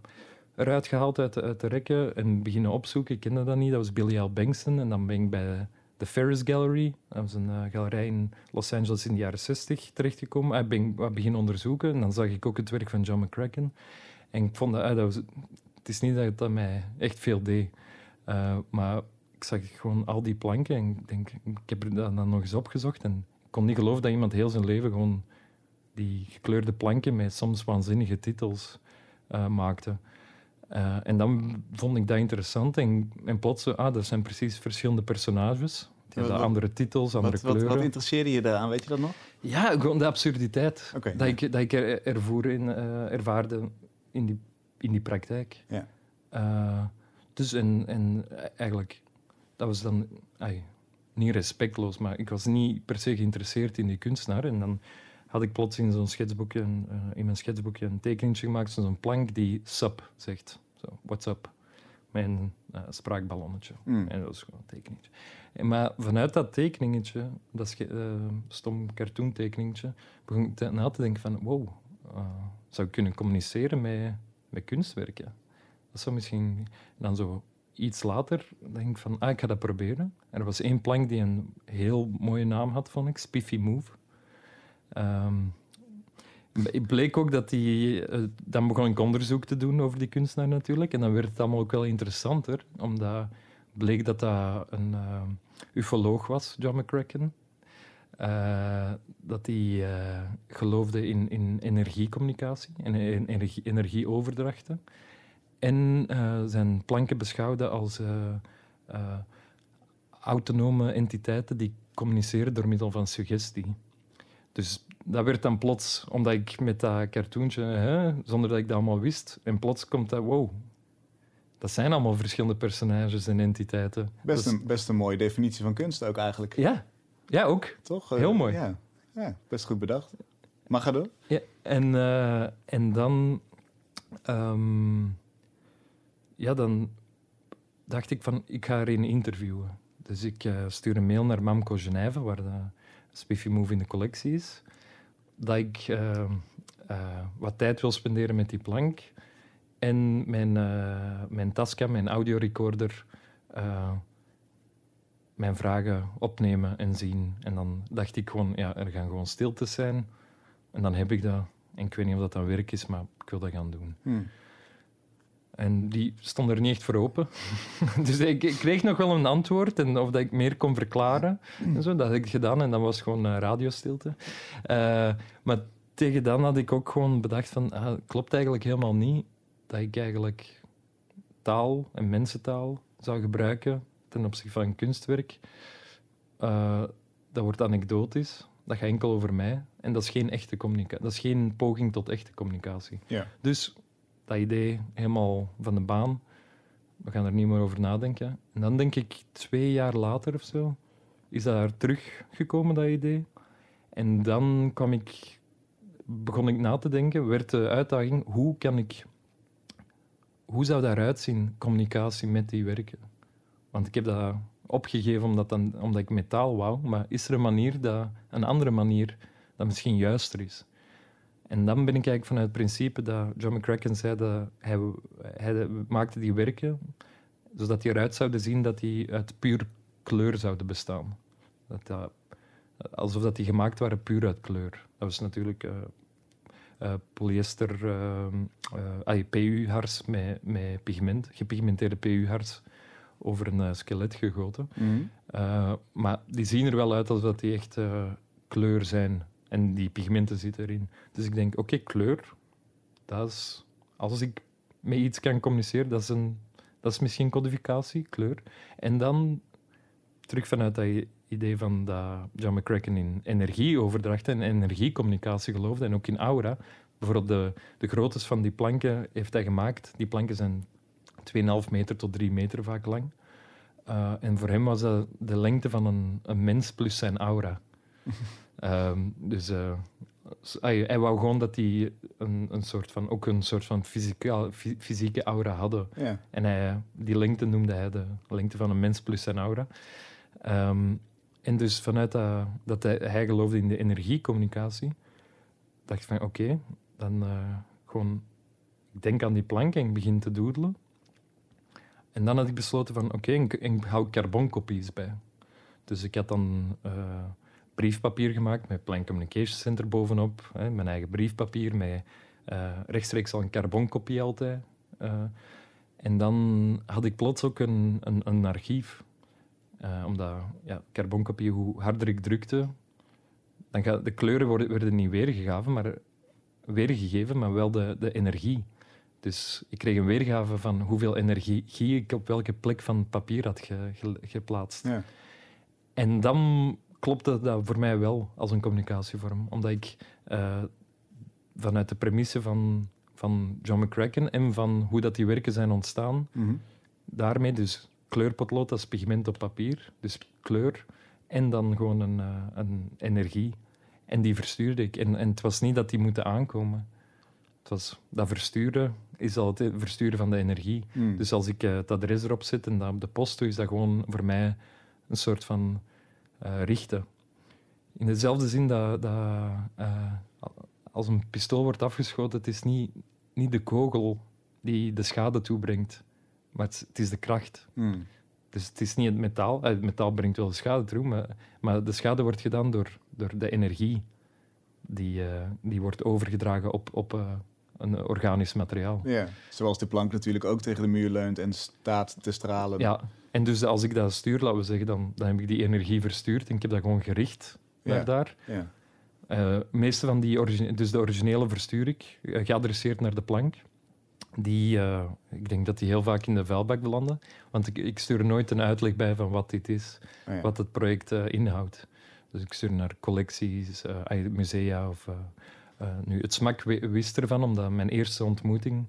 eruit gehaald uit, uit de rekken en beginnen opzoeken. Ik kende dat niet, dat was Billy L. Bankston. En dan ben ik bij de Ferris Gallery, dat was een uh, galerij in Los Angeles in de jaren 60, terechtgekomen. Ik ben wat beginnen onderzoeken en dan zag ik ook het werk van John McCracken. En ik vond dat, dat was, het is niet dat dat mij echt veel deed, maar ik zag gewoon al die planken en ik, denk, ik heb dat dan nog eens opgezocht en ik kon niet geloven dat iemand heel zijn leven gewoon die gekleurde planken met soms waanzinnige titels uh, maakte. Uh, en dan vond ik dat interessant en, en plots, ah, dat zijn precies verschillende personages. Die andere titels, andere wat, kleuren. Wat, wat interesseerde je daaraan, weet je dat nog? Ja, gewoon de absurditeit okay, dat, ik, dat ik er, ervoer in, uh, ervaarde in die, in die praktijk. Ja. Dus en, en eigenlijk, dat was dan ay, niet respectloos, maar ik was niet per se geïnteresseerd in die kunstenaar. En dan had ik plots in zo'n schetsboekje, uh, in mijn schetsboekje een tekeningetje gemaakt, zo'n plank die sub zegt. Zo, what's up? Mijn uh, spraakballonnetje. Mm. En dat was gewoon een tekeningetje. En, maar vanuit dat tekeningetje, dat uh, stom cartoontekeningetje, begon ik na te denken van, wow, zou ik kunnen communiceren met, met kunstwerken? Dat zou misschien dan zo iets later denk ik van, ah, ik ga dat proberen. er was één plank die een heel mooie naam had, vond ik, Spiffy Move. Um, het bleek ook dat die... Uh, dan begon ik onderzoek te doen over die kunstenaar natuurlijk. En dan werd het allemaal ook wel interessanter, omdat bleek dat dat een uh, ufoloog was, John McCracken. Uh, dat hij geloofde in, in energiecommunicatie en energie, energieoverdrachten. En zijn planken beschouwde als autonome entiteiten die communiceren door middel van suggestie. Dus dat werd dan plots, omdat ik met dat cartoontje, hè, zonder dat ik dat allemaal wist, en plots komt dat, wow, dat zijn allemaal verschillende personages en entiteiten. Best, een, best een mooie definitie van kunst ook eigenlijk. Ja, ja ook. Toch? Heel mooi. Ja. ja, best goed bedacht. Mag ga door. Ja, en, uh, en dan, um, ja, dan dacht ik van, ik ga erin interviewen. Dus ik uh, stuur een mail naar Mamco Genève, waar de Spiffy Move in de collectie is, dat ik uh, uh, wat tijd wil spenderen met die plank en mijn, mijn Tascam, mijn audiorecorder, mijn vragen opnemen en zien. En dan dacht ik gewoon, ja, er gaan gewoon stiltes zijn. En dan heb ik dat. En ik weet niet of dat dan werk is, maar ik wil dat gaan doen. Hmm. En die stond er niet echt voor open. dus ik, ik, kreeg nog wel een antwoord en of dat ik meer kon verklaren. En zo, dat had ik gedaan en dat was gewoon uh, radiostilte. Uh, maar tegen dan had ik ook gewoon bedacht van, ah, klopt eigenlijk helemaal niet dat ik eigenlijk taal en mensentaal zou gebruiken ten opzichte van kunstwerk. Uh, dat wordt anekdotisch. Dat gaat enkel over mij. En dat is geen echte communicatie. Dat is geen poging tot echte communicatie. Ja. Dus dat idee helemaal van de baan. We gaan er niet meer over nadenken. En dan denk ik twee jaar later of zo, is dat teruggekomen, dat idee. En dan kwam ik, begon ik na te denken, werd de uitdaging, hoe kan ik, hoe zou daaruit zien, communicatie met die werken? Want ik heb dat opgegeven omdat, dan, omdat ik metaal wou, maar is er een manier, dat, een andere manier, dat misschien juister is? En dan ben ik eigenlijk vanuit het principe dat John McCracken zei dat hij, hij maakte die werken zodat die eruit zouden zien dat die uit puur kleur zouden bestaan. Dat dat, alsof dat die gemaakt waren puur uit kleur. Dat was natuurlijk uh, uh, polyester, uh, PU-hars met, met pigment, gepigmenteerde PU-hars over een skelet gegoten. Mm maar die zien er wel uit alsof die echt kleur zijn. En die pigmenten zitten erin. Dus ik denk, oké, kleur, dat is, als ik met iets kan communiceren, dat is, een, dat is misschien codificatie, kleur. En dan terug vanuit dat idee van dat John McCracken in energieoverdracht en energiecommunicatie geloofde, en ook in aura. Bijvoorbeeld de, de groottes van die planken heeft hij gemaakt. Die planken zijn 2,5 meter tot 3 meter vaak lang. Uh, en voor hem was dat de lengte van een, een mens plus zijn aura. Um, dus uh, hij, hij, wou gewoon dat die een, een soort van, ook een soort van fysieke, fysieke aura hadden. Ja. En hij, die lengte noemde hij de lengte van een mens plus zijn aura. Um, en dus vanuit dat, dat hij, hij, geloofde in de energiecommunicatie, dacht ik van oké, okay, dan uh, gewoon, ik denk aan die plank en ik begin te doodelen. En dan had ik besloten van oké, okay, ik, ik hou carbonkopies bij. Dus ik had dan uh, briefpapier gemaakt met Plan Communication Center bovenop. Hè, mijn eigen briefpapier met uh, rechtstreeks al een carbonkopie altijd. Uh, en dan had ik plots ook een, een, een archief. Uh, omdat ja, carbonkopie, hoe harder ik drukte, dan gaat, de kleuren worden, werden niet weergegeven, maar, weergegeven, maar wel de, de energie. Dus ik kreeg een weergave van hoeveel energie ik op welke plek van papier had geplaatst. Ja. En dan klopte dat voor mij wel als een communicatievorm. Omdat ik uh, vanuit de premisse van, van John McCracken en van hoe dat die werken zijn ontstaan, mhm. daarmee dus kleurpotlood als pigment op papier, dus kleur, en dan gewoon een, uh, een energie. En die verstuurde ik. En, en het was niet dat die moeten aankomen. Het was, dat versturen is altijd versturen van de energie. Hmm. Dus als ik uh, het adres erop zet en dat op de post doe, is dat gewoon voor mij een soort van uh, richten. In dezelfde zin dat, dat uh, als een pistool wordt afgeschoten, het is niet, niet de kogel die de schade toebrengt, maar het, het is de kracht. Hmm. Dus het is niet het metaal. Het metaal brengt wel schade toe, maar, maar de schade wordt gedaan door, door de energie die, die wordt overgedragen op, op, een organisch materiaal. Ja, zoals de plank natuurlijk ook tegen de muur leunt en staat te stralen. Ja, en dus als ik dat stuur, laten we zeggen, dan, dan heb ik die energie verstuurd en ik heb dat gewoon gericht naar daar. Ja. Uh, meeste van die, origine dus de originele verstuur ik, uh, geadresseerd naar de plank. Die, uh, ik denk dat die heel vaak in de vuilbak belanden. Want ik, ik stuur nooit een uitleg bij van wat dit is, oh wat het project inhoudt. Dus ik stuur naar collecties, musea of nu, het smak wist ervan, omdat mijn eerste ontmoeting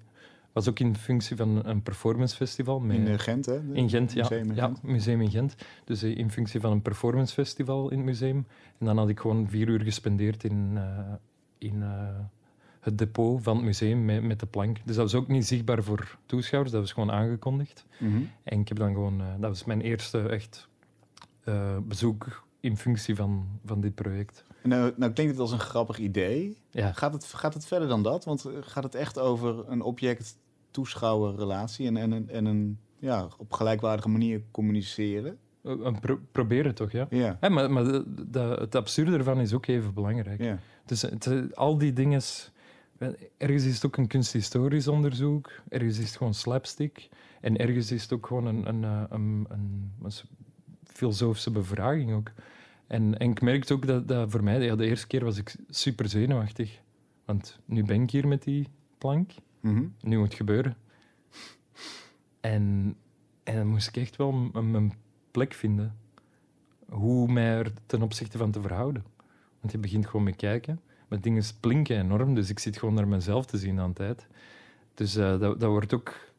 was ook in functie van een performancefestival. Met, in Gent, hè? in Gent, ja. Museum in Gent. Ja, museum in Gent. Dus uh, in functie van een performancefestival in het museum. En dan had ik gewoon vier uur gespendeerd in, uh, in het depot van het museum met, met de plank. Dus dat was ook niet zichtbaar voor toeschouwers, dat was gewoon aangekondigd. Mm -hmm. En ik heb dan gewoon... dat was mijn eerste echt bezoek in functie van, van dit project. Nou, nou klinkt het als een grappig idee. Ja. Gaat, het, gaat het verder dan dat? Want eh, gaat het echt over een object-toeschouwer relatie en, en, en een ja, op gelijkwaardige manier communiceren? Uh, pro proberen toch, ja. ja. maar maar de, de, het absurde ervan is ook even belangrijk. Ja. Dus het, al die dingen... Ergens is het ook een kunsthistorisch onderzoek, ergens is het gewoon slapstick en ergens is het ook gewoon een, een, een, een, een filosofische bevraging ook. En, en ik merkte ook dat, dat voor mij, ja, de eerste keer was ik super zenuwachtig. Want nu ben ik hier met die plank. Mhm. Nu moet het gebeuren. En, en dan moest ik echt wel mijn plek vinden. Hoe mij er ten opzichte van te verhouden. Want je begint gewoon met kijken. Maar dingen blinken enorm, dus ik zit gewoon naar mezelf te zien aan de tijd. Dus uh, dat, dat wordt ook...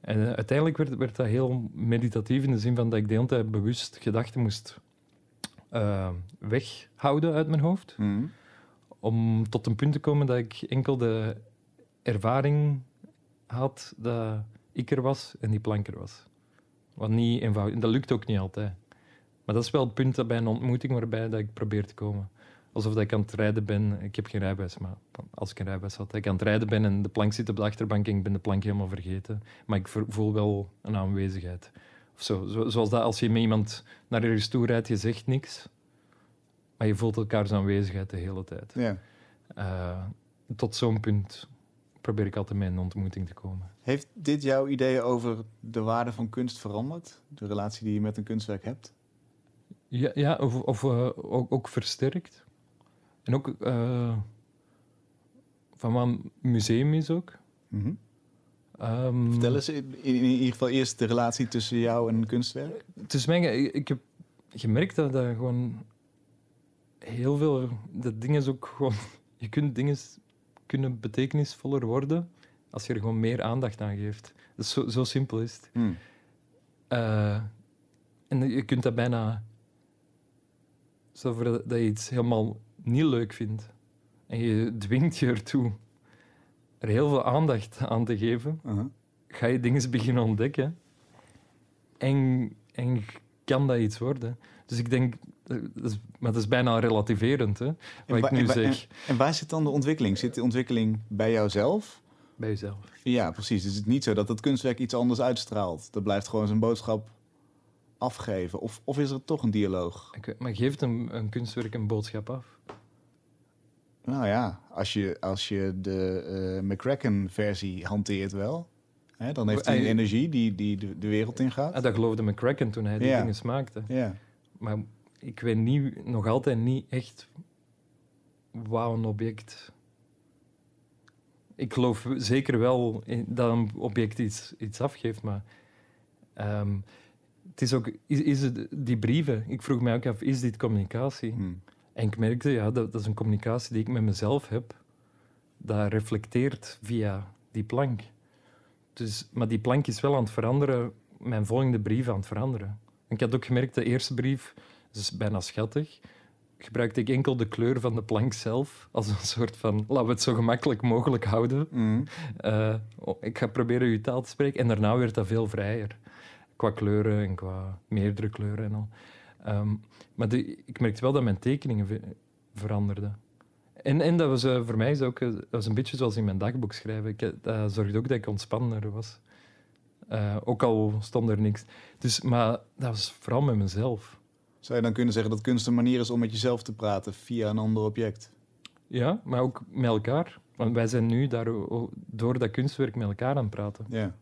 En uh, uiteindelijk werd, werd dat heel meditatief in de zin van dat ik de hele tijd bewust gedachten moest uh, weghouden uit mijn hoofd. Mhm. Om tot een punt te komen dat ik enkel de ervaring had dat ik er was en die plank er was. Wat niet eenvoudig. Dat lukt ook niet altijd. Maar dat is wel het punt bij een ontmoeting waarbij dat ik probeer te komen. Alsof dat ik aan het rijden ben. Ik heb geen rijbewijs, maar als ik een rijbewijs had. Ik aan het rijden ben en de plank zit op de achterbank en ik ben de plank helemaal vergeten. Maar ik voel wel een aanwezigheid. Zo, zoals dat als je met iemand naar ergens toe rijdt, je zegt niks, maar je voelt elkaars aanwezigheid de hele tijd. Ja. Uh, tot zo'n punt probeer ik altijd met een ontmoeting te komen. Heeft dit jouw ideeën over de waarde van kunst veranderd? De relatie die je met een kunstwerk hebt? Ja, ja of, of uh, ook, ook, versterkt. En ook uh, van wat een museum is ook. Mm -hmm. Um, Vertel eens in, in, ieder geval eerst de relatie tussen jou en een kunstwerk. Tussen mij, ik, ik heb gemerkt dat, dat gewoon heel veel... Dat dingen ook gewoon... Je kunt dingen kunnen betekenisvoller worden als je er gewoon meer aandacht aan geeft. Dat is zo, zo simpel is het. Hmm. Uh, en je kunt dat bijna... Zo voor dat je iets helemaal niet leuk vindt. En je dwingt je ertoe er heel veel aandacht aan te geven, ga je dingen beginnen ontdekken. En, en kan dat iets worden. Dus ik denk, dat is, maar dat is bijna relativerend, hè, wat ik nu zeg. En, waar zit dan de ontwikkeling? Zit de ontwikkeling bij jouzelf? Bij jezelf. Ja, precies. Dus het is niet zo dat het kunstwerk iets anders uitstraalt. Dat blijft gewoon zijn boodschap afgeven. Of, of is er toch een dialoog? maar geeft een, een kunstwerk een boodschap af? Nou ja, als je, als je de uh, McCracken-versie hanteert wel, hè, dan heeft hij een energie die, die de, de wereld ingaat. Ah, dat geloofde McCracken toen hij die dingen smaakte. Ja. Maar ik weet niet, nog altijd niet echt wat een object ik geloof zeker wel dat een object iets, iets afgeeft, maar ehm, het is ook, is, is het die brieven, ik vroeg mij ook af, is dit communicatie? Hmm. En ik merkte, ja, dat, dat is een communicatie die ik met mezelf heb, dat reflecteert via die plank. Dus, maar die plank is wel aan het veranderen, mijn volgende brief aan het veranderen. ik had ook gemerkt, de eerste brief is bijna schattig gebruikte ik enkel de kleur van de plank zelf als een soort van, laten we het zo gemakkelijk mogelijk houden. Mm. Uh, ik ga proberen uw taal te spreken. En daarna werd dat veel vrijer. Qua kleuren en qua meerdere kleuren en al. Ehm, maar de, ik merkte wel dat mijn tekeningen veranderden. En, en dat was uh, voor mij is ook, uh, was een beetje zoals in mijn dagboek schrijven. Ik, dat zorgde ook dat ik ontspannender was. ook al stond er niks. Dus, maar dat was vooral met mezelf. Zou je dan kunnen zeggen dat kunst een manier is om met jezelf te praten via een ander object? Ja, maar ook met elkaar. Want wij zijn nu daar, door dat kunstwerk met elkaar aan het praten. Ja.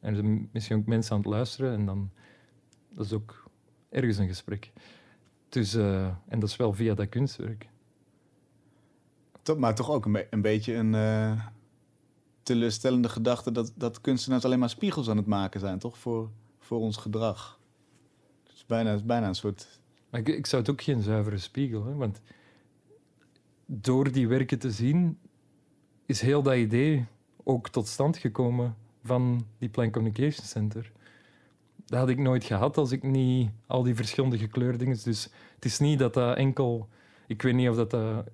En er zijn misschien ook mensen aan het luisteren en dan... Dat is ook ergens een gesprek. Dus, uh, en dat is wel via dat kunstwerk. Dat maakt toch ook een, een beetje een uh, teleurstellende gedachte... Dat, dat kunstenaars alleen maar spiegels aan het maken zijn, toch? Voor, voor ons gedrag bijna, is bijna een soort... ik, ik zou het ook geen zuivere spiegel, hè, want door die werken te zien is heel dat idee ook tot stand gekomen van die Plan Communication Center. Dat had ik nooit gehad als ik niet al die verschillende gekleurde dingen... Dus het is niet dat dat enkel... Ik weet niet of dat... dat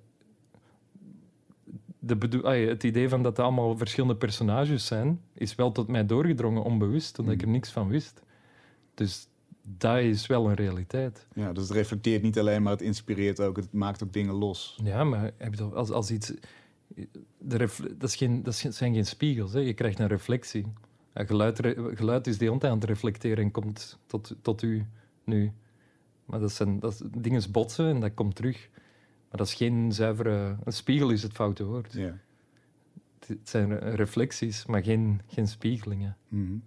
de het idee van dat het allemaal verschillende personages zijn, is wel tot mij doorgedrongen, onbewust, omdat ik er mm. niks van wist. Dus dat is wel een realiteit. Ja, dus het reflecteert niet alleen, maar het inspireert ook. Het maakt ook dingen los. Ja, maar als, als iets... De dat, is geen, dat zijn geen spiegels. Hè. Je krijgt een reflectie. geluid, geluid is die aan het reflecteren en komt tot, tot u nu. Maar dat zijn dat dingen botsen en dat komt terug. Maar dat is geen zuivere... Een spiegel is het foute woord. Ja. Het zijn reflecties, maar geen, geen spiegelingen. Mm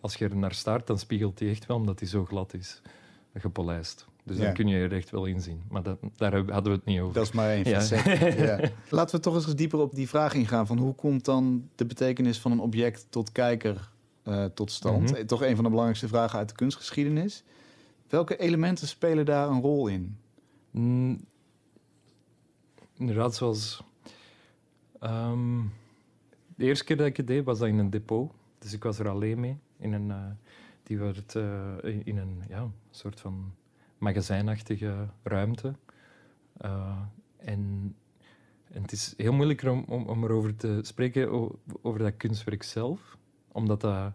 als je er naar staart, dan spiegelt hij echt wel omdat hij zo glad is, gepolijst. Dus dan kun je er echt wel in zien. Maar dat, daar hadden we het niet over. Dat is maar één facet. Ja. Laten we toch eens dieper op die vraag ingaan van hoe komt dan de betekenis van een object tot kijker uh, tot stand? Mhm. Toch een van de belangrijkste vragen uit de kunstgeschiedenis. Welke elementen spelen daar een rol in? Mm, inderdaad, zoals... Ehm, de eerste keer dat ik het deed, was dat in een depot. Dus ik was er alleen mee. In een, uh, die werd uh, in een ja, soort van magazijnachtige ruimte. Uh, en, en, het is heel moeilijk om, om, om erover te spreken, over dat kunstwerk zelf. Omdat dat...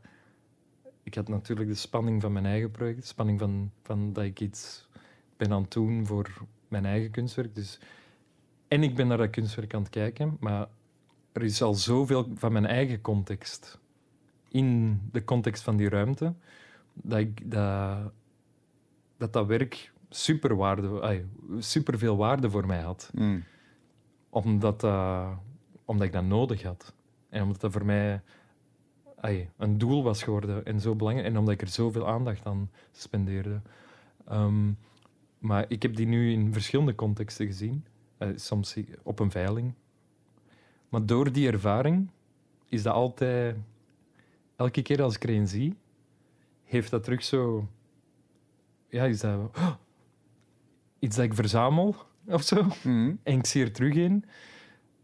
Ik had natuurlijk de spanning van mijn eigen project. De spanning van, van dat ik iets ben aan het doen voor mijn eigen kunstwerk. Dus, en ik ben naar dat kunstwerk aan het kijken, maar er is al zoveel van mijn eigen context in de context van die ruimte, dat ik, dat, dat, dat werk super, waarde, super veel waarde voor mij had. Mm. Omdat, uh, omdat ik dat nodig had. En omdat dat voor mij ay, een doel was geworden en zo belangrijk. En omdat ik er zoveel aandacht aan spendeerde. Um, maar ik heb die nu in verschillende contexten gezien. Uh, soms op een veiling. Maar door die ervaring is dat altijd elke keer als ik er een zie, heeft dat terug zo... Ja, is dat... Oh, iets dat ik verzamel, of zo. Mhm. En ik zie er terug in.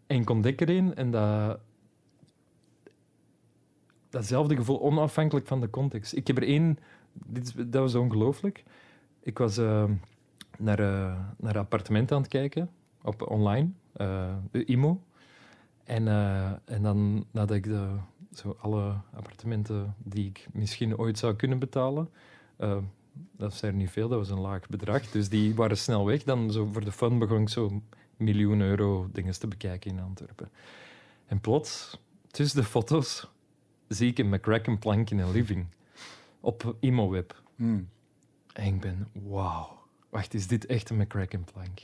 En ik ontdek er een. En dat... Datzelfde gevoel, onafhankelijk van de context. Ik heb er één... Dit, dat was ongelooflijk. Ik was uh, naar, uh, naar appartementen aan het kijken, op online, uh, IMO. En, en dan nadat ik de zo alle appartementen die ik misschien ooit zou kunnen betalen. Uh, dat zijn er niet veel, dat was een laag bedrag. Dus die waren snel weg. Dan zo voor de fun begon ik zo miljoen euro dingen te bekijken in Antwerpen. En plots, tussen de foto's, zie ik een McCracken plank in een living. Op ImoWeb. Hmm. En ik ben, wauw. Wacht, is dit echt een McCracken plank?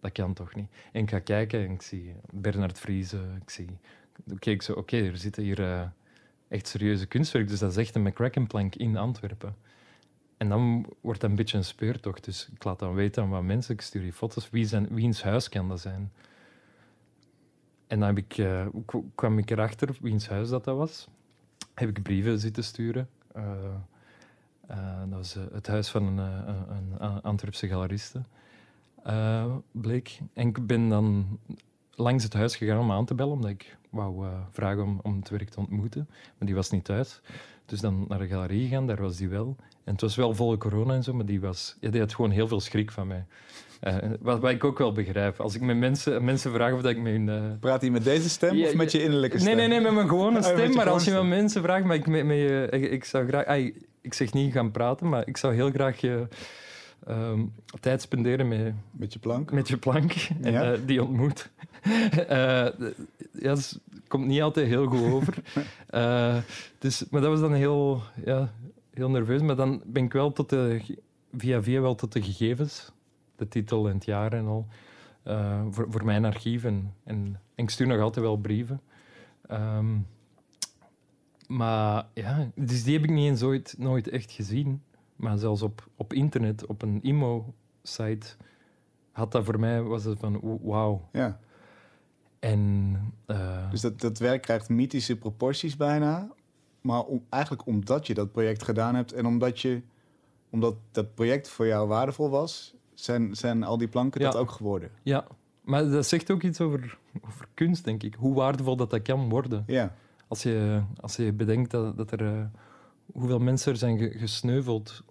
Dat kan toch niet? En ik ga kijken en ik zie Bernard Vriezen, ik zie keek zo, oké, er zitten hier uh, echt serieuze kunstwerk, dus dat is echt een McCracken-plank in Antwerpen. En dan wordt dat een beetje een speurtocht. Dus ik laat dan weten aan wat mensen, ik stuur die foto's, wie zijn, wiens huis kan dat zijn. en dan heb ik, uh, kwam ik erachter wiens huis dat, dat was. Heb ik brieven zitten sturen. Uh, dat was het huis van een, een Antwerpse galeriste, bleek. En ik ben dan langs het huis gegaan om aan te bellen, omdat ik wou vragen om, om het werk te ontmoeten. Maar die was niet thuis. Dus dan naar de galerie gegaan, daar was die wel. En het was wel volle corona en zo, maar die, was, ja, die had gewoon heel veel schrik van mij. Uh, wat, wat, ik ook wel begrijp. Als ik met mensen, mensen vraag of dat ik mijn... Uh... Praat hij met deze stem of met je innerlijke stem? Nee, nee, nee met mijn gewone oh, stem. maar als je met mensen vraagt... Maar ik, met, met, uh, ik, ik, zou graag... Ay, ik zeg niet gaan praten, maar ik zou heel graag je... Um, tijd spenderen met... Met je plank? Met je plank. En ja. die ontmoet. ja, dus, komt niet altijd heel goed over. dus, maar dat was dan heel, ja, heel nerveus. Maar dan ben ik wel tot de... Via via wel tot de gegevens de titel en het jaar en al. Uh, voor, voor mijn archief. En, en, ik stuur nog altijd wel brieven. Um, maar ja, dus die heb ik niet eens ooit, nooit echt gezien. Maar zelfs op, op internet, op een IMO-site, had dat voor mij, was het van wauw. Ja. En, uh, dus dat, dat werk krijgt mythische proporties bijna. Maar om, eigenlijk omdat je dat project gedaan hebt en omdat, je, omdat dat project voor jou waardevol was, zijn, zijn al die planken dat ook geworden. Ja, maar dat zegt ook iets over, over kunst, denk ik. Hoe waardevol dat dat kan worden. Ja. Als je, als je bedenkt dat, dat er... Uh, hoeveel mensen er zijn gesneuveld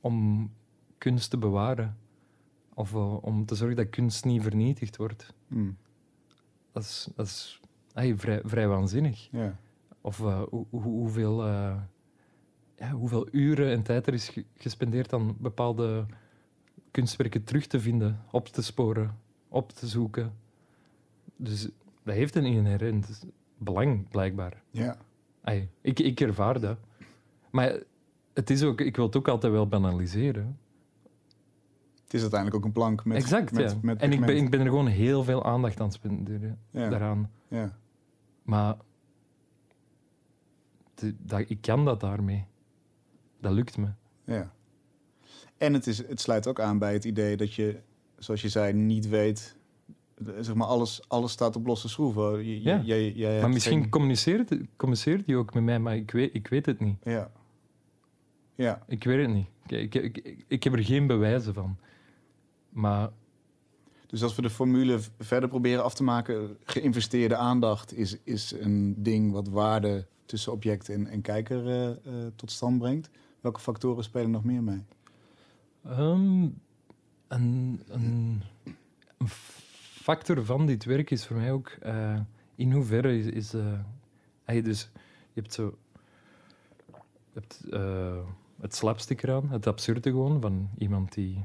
om kunst te bewaren. Of uh, om te zorgen dat kunst niet vernietigd wordt. Hmm. Dat is, dat is vrij, vrij waanzinnig. Ja. Of uh, hoe, hoeveel, ja, hoeveel uren en tijd er is gespendeerd aan bepaalde kunstwerken terug te vinden, op te sporen, op te zoeken. Dus dat heeft een inherent belang, blijkbaar. Ja. Ik, ik ervaar dat. Maar het is ook, ik wil het ook altijd wel banaliseren. Het is uiteindelijk ook een plank met Exact, met, ja. Met en ik ben, ik ben er gewoon heel veel aandacht aan spenderen ja. daaraan. Ja. Maar dat, ik kan dat daarmee. Dat lukt me. Ja. En het, is, het sluit ook aan bij het idee dat je, zoals je zei, niet weet. Zeg maar, alles, alles staat op losse schroeven. Je, ja. jij, maar misschien communiceert, communiceert die ook met mij, maar ik weet, ik weet het niet. Ja. Ja. Ik weet het niet. Ik, ik, ik, ik heb er geen bewijzen van. Maar dus als we de formule verder proberen af te maken, geïnvesteerde aandacht is, is een ding wat waarde tussen object en, en kijker uh, uh, tot stand brengt. Welke factoren spelen nog meer mee? Um, een, een, een, factor van dit werk is voor mij ook uh, in hoeverre is. is dus, je hebt zo. Je hebt het slapstick eraan, het absurde gewoon, van iemand die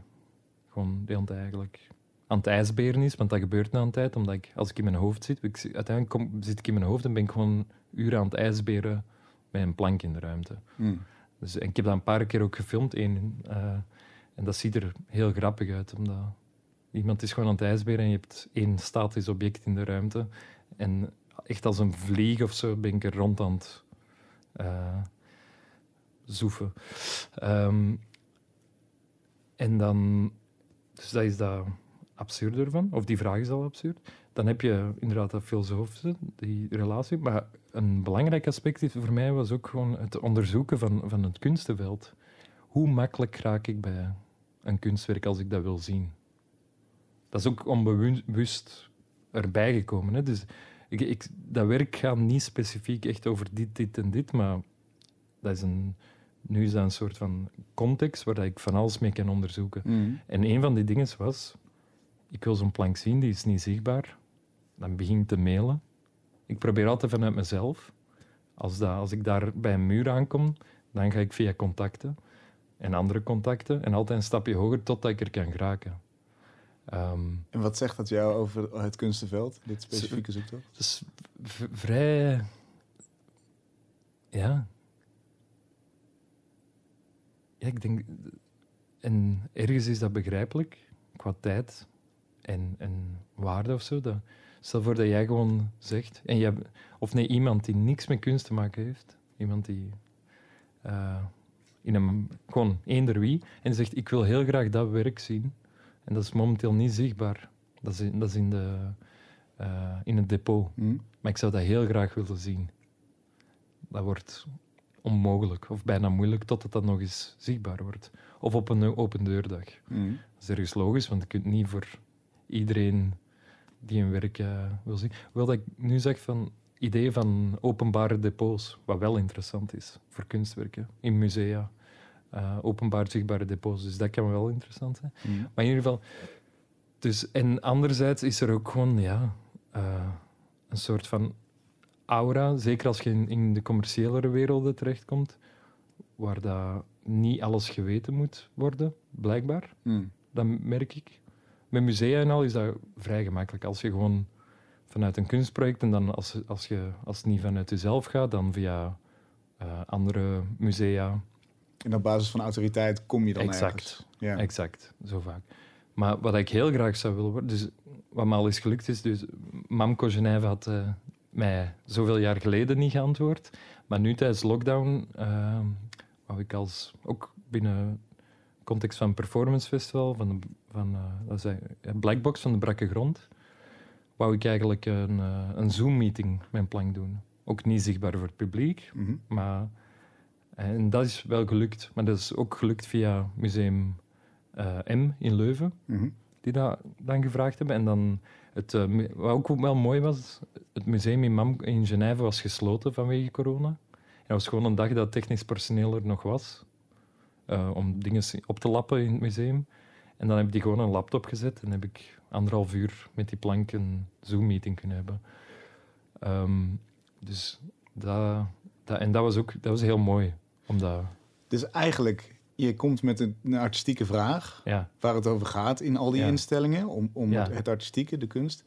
gewoon de eigenlijk aan het ijsberen is, want dat gebeurt na een tijd, omdat ik, als ik in mijn hoofd zit, ik, uiteindelijk kom, zit ik in mijn hoofd en ben ik gewoon uren aan het ijsberen met een plank in de ruimte. Mm. Dus, en ik heb dat een paar keer ook gefilmd. Één, uh, en dat ziet er heel grappig uit, omdat iemand is gewoon aan het ijsberen en je hebt één statisch object in de ruimte. En echt als een vlieg of zo ben ik er rond aan het uh, zoeven. Um, en dan, dus dat is dat absurde ervan, of die vraag is al absurd. Dan heb je inderdaad dat filosofische, die relatie. Maar een belangrijk aspect voor mij was ook gewoon het onderzoeken van, van het kunstenveld hoe makkelijk raak ik bij een kunstwerk als ik dat wil zien? Dat is ook onbewust erbij gekomen. Hè? Dus ik, ik, dat werk gaat niet specifiek echt over dit, dit en dit, maar dat is een, nu is dat een soort van context waar ik van alles mee kan onderzoeken. Mm. En een van die dingen was, ik wil zo'n plank zien, die is niet zichtbaar. Dan begin ik te mailen. Ik probeer altijd vanuit mezelf. Als, dat, als ik daar bij een muur aankom, dan ga ik via contacten en andere contacten. En altijd een stapje hoger totdat ik er kan geraken. Um, en wat zegt dat jou over het kunstenveld, dit specifieke zoektocht? Het is vrij... Ja. Ja, ik denk... En ergens is dat begrijpelijk, qua tijd en, en waarde of zo. Dat, stel voor dat jij gewoon zegt... En je of nee, iemand die niks met kunst te maken heeft. Iemand die... Uh, in een, gewoon eender wie, en zegt ik wil heel graag dat werk zien. En dat is momenteel niet zichtbaar. Dat is in, dat is in de eh, in het depot. Hm? Maar ik zou dat heel graag willen zien. Dat wordt onmogelijk of bijna moeilijk totdat dat nog eens zichtbaar wordt. Of op een open deurdag. Hm. Dat is ergens logisch, want je kunt niet voor iedereen die een werk eh, wil zien. Wel dat ik nu zeg van idee van openbare depots, wat wel interessant is voor kunstwerken in musea. Eh, openbaar zichtbare depots, dus dat kan wel interessant zijn. Hm. Maar in ieder geval, dus, en anderzijds is er ook gewoon ja, eh, een soort van aura, zeker als je in, in de commerciëlere werelden terechtkomt, waar dat niet alles geweten moet worden, blijkbaar. Hm. Dat merk ik. Met musea en al is dat vrij gemakkelijk. Als je gewoon vanuit een kunstproject en dan als, als, je, als het niet vanuit jezelf gaat, dan via eh, andere musea. En op basis van autoriteit kom je dan Exact. ergens. Ja. Exact, zo vaak. Maar wat ik heel graag zou willen worden, dus wat me al eens gelukt is, dus Mamco Genève had eh, mij zoveel jaar geleden niet geantwoord, maar nu tijdens lockdown, uh, wou ik als, ook binnen context van Performance Festival, van, de, van eh, dat is een Blackbox van de Brakke Grond, wou ik eigenlijk een, eh, een Zoom-meeting met een plank doen. Ook niet zichtbaar voor het publiek, Mhm. maar, en dat is wel gelukt. Maar dat is ook gelukt via Museum eh, M in Leuven, Mhm. die dat dan gevraagd hebben. En dan het, eh, wat ook wel mooi was, het museum in, Mam, in Genève was gesloten vanwege corona. Dat was gewoon een dag dat het technisch personeel er nog was, eh, om dingen op te lappen in het museum. En dan heb die gewoon een laptop gezet en heb ik anderhalf uur met die plank een Zoom-meeting kunnen hebben. Ehm, dus dat, dat, en dat was ook dat was heel mooi. Omdat, Dus eigenlijk, je komt met een, een artistieke vraag ja, waar het over gaat in al die Ja. instellingen, om, om Ja. het, het artistieke, de kunst.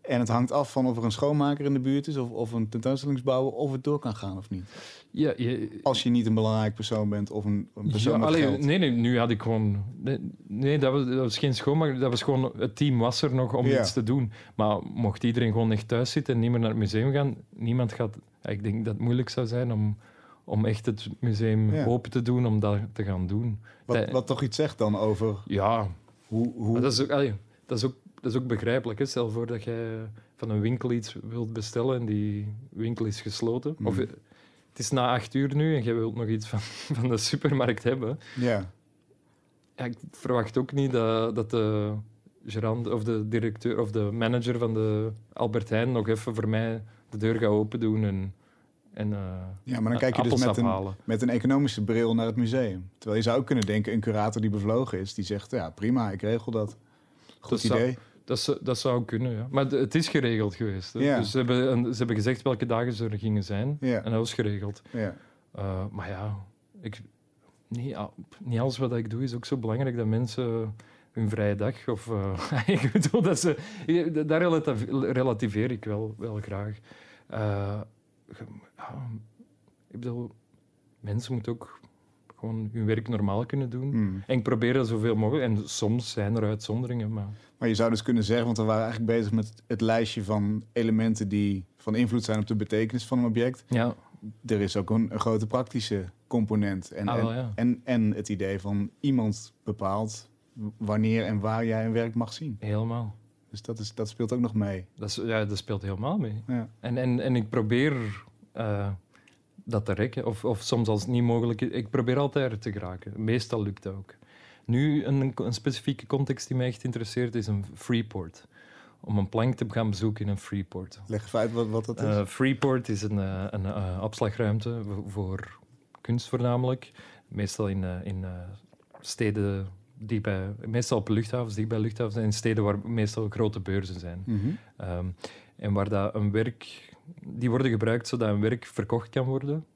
En het hangt af van of er een schoonmaker in de buurt is, of, of een tentoonstellingsbouwer, of het door kan gaan of niet. ja, je, Als je niet een belangrijk persoon bent of een, een persoon Ja, allee, geld. nee, nee, nu had ik gewoon... Nee, nee, dat, was, dat was geen schoonmaker. Dat was gewoon... Het team was er nog om iets te doen. Maar mocht iedereen gewoon echt thuis zitten en niet meer naar het museum gaan, niemand gaat... Ik denk dat het moeilijk zou zijn om, om echt het museum Ja. open te doen, om dat te gaan doen. Wat, dat- wat toch iets zegt dan over Ja, hoe... hoe dat is ook, allee, dat is ook, dat is ook begrijpelijk. Hè? Stel voor dat jij van een winkel iets wilt bestellen en die winkel is gesloten. Of Mhm. eh, het is na acht uur nu en jij wilt nog iets van, van de supermarkt hebben. ja. Ja, ik verwacht ook niet dat, dat de gerant of de directeur of de manager van de Albert Heijn nog even voor mij de deur gaat open doen en, en eh, ja, maar dan kijk je dus met een, met een economische bril naar het museum. Terwijl je zou ook kunnen denken, een curator die bevlogen is, die zegt, ja prima, ik regel dat. Goed Dat idee. Dat, zou- dat zou kunnen, ja. Maar het is geregeld geweest. Hè. Ja. Dus ze hebben, een- ze hebben gezegd welke dagen ze er gingen zijn. Ja. En dat was geregeld. Ja. Eh, maar ja, ik, niet, niet alles wat ik doe is ook zo belangrijk dat mensen hun vrije dag of eh, ik bedoel dat ze daar relativeer ik wel, wel graag. Ge- ja, ik bedoel, mensen moeten ook gewoon hun werk normaal kunnen doen. Hmm. En ik probeer dat zoveel mogelijk. En soms zijn er uitzonderingen, maar Maar je zou dus kunnen zeggen, want we waren eigenlijk bezig met het lijstje van elementen die van invloed zijn op de betekenis van een object. ja, Er is ook een, een grote praktische component. En, Ah, en, wel, ja. en, en het idee van iemand bepaalt wanneer en waar jij een werk mag zien. helemaal. Dus dat, is, dat speelt ook nog mee. Dat, is, ja, dat speelt helemaal mee. Ja. En, en, en ik probeer eh, dat te rekken. Of, of soms als het niet mogelijk is. Ik probeer altijd er te geraken. Meestal lukt dat ook. Nu, een, een specifieke context die mij echt interesseert, is een Freeport. Om een plank te gaan bezoeken in een Freeport. Leg even uit wat, wat dat is. Eh, Freeport is een, eh, een opslagruimte voor, voor kunst voornamelijk. Meestal in, in steden die bij, meestal op luchthavens, dicht bij luchthavens, en steden waar meestal grote beurzen zijn. Mhm. Ehm, en waar dat een werk, die worden gebruikt zodat een werk verkocht kan worden.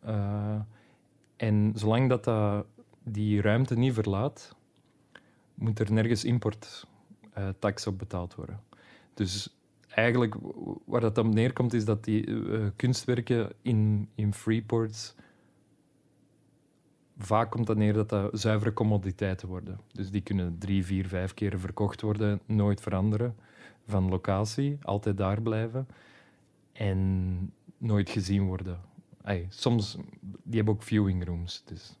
Eh, en zolang dat, dat die ruimte niet verlaat, moet er nergens importtax op betaald worden. Dus eigenlijk waar dat dan neerkomt, is dat die eh, kunstwerken in, in Freeports vaak komt dat neer dat dat zuivere commoditeiten worden. Dus die kunnen drie, vier, vijf keren verkocht worden, nooit veranderen van locatie, altijd daar blijven en nooit gezien worden. Ai, soms, die hebben ook viewing rooms, dus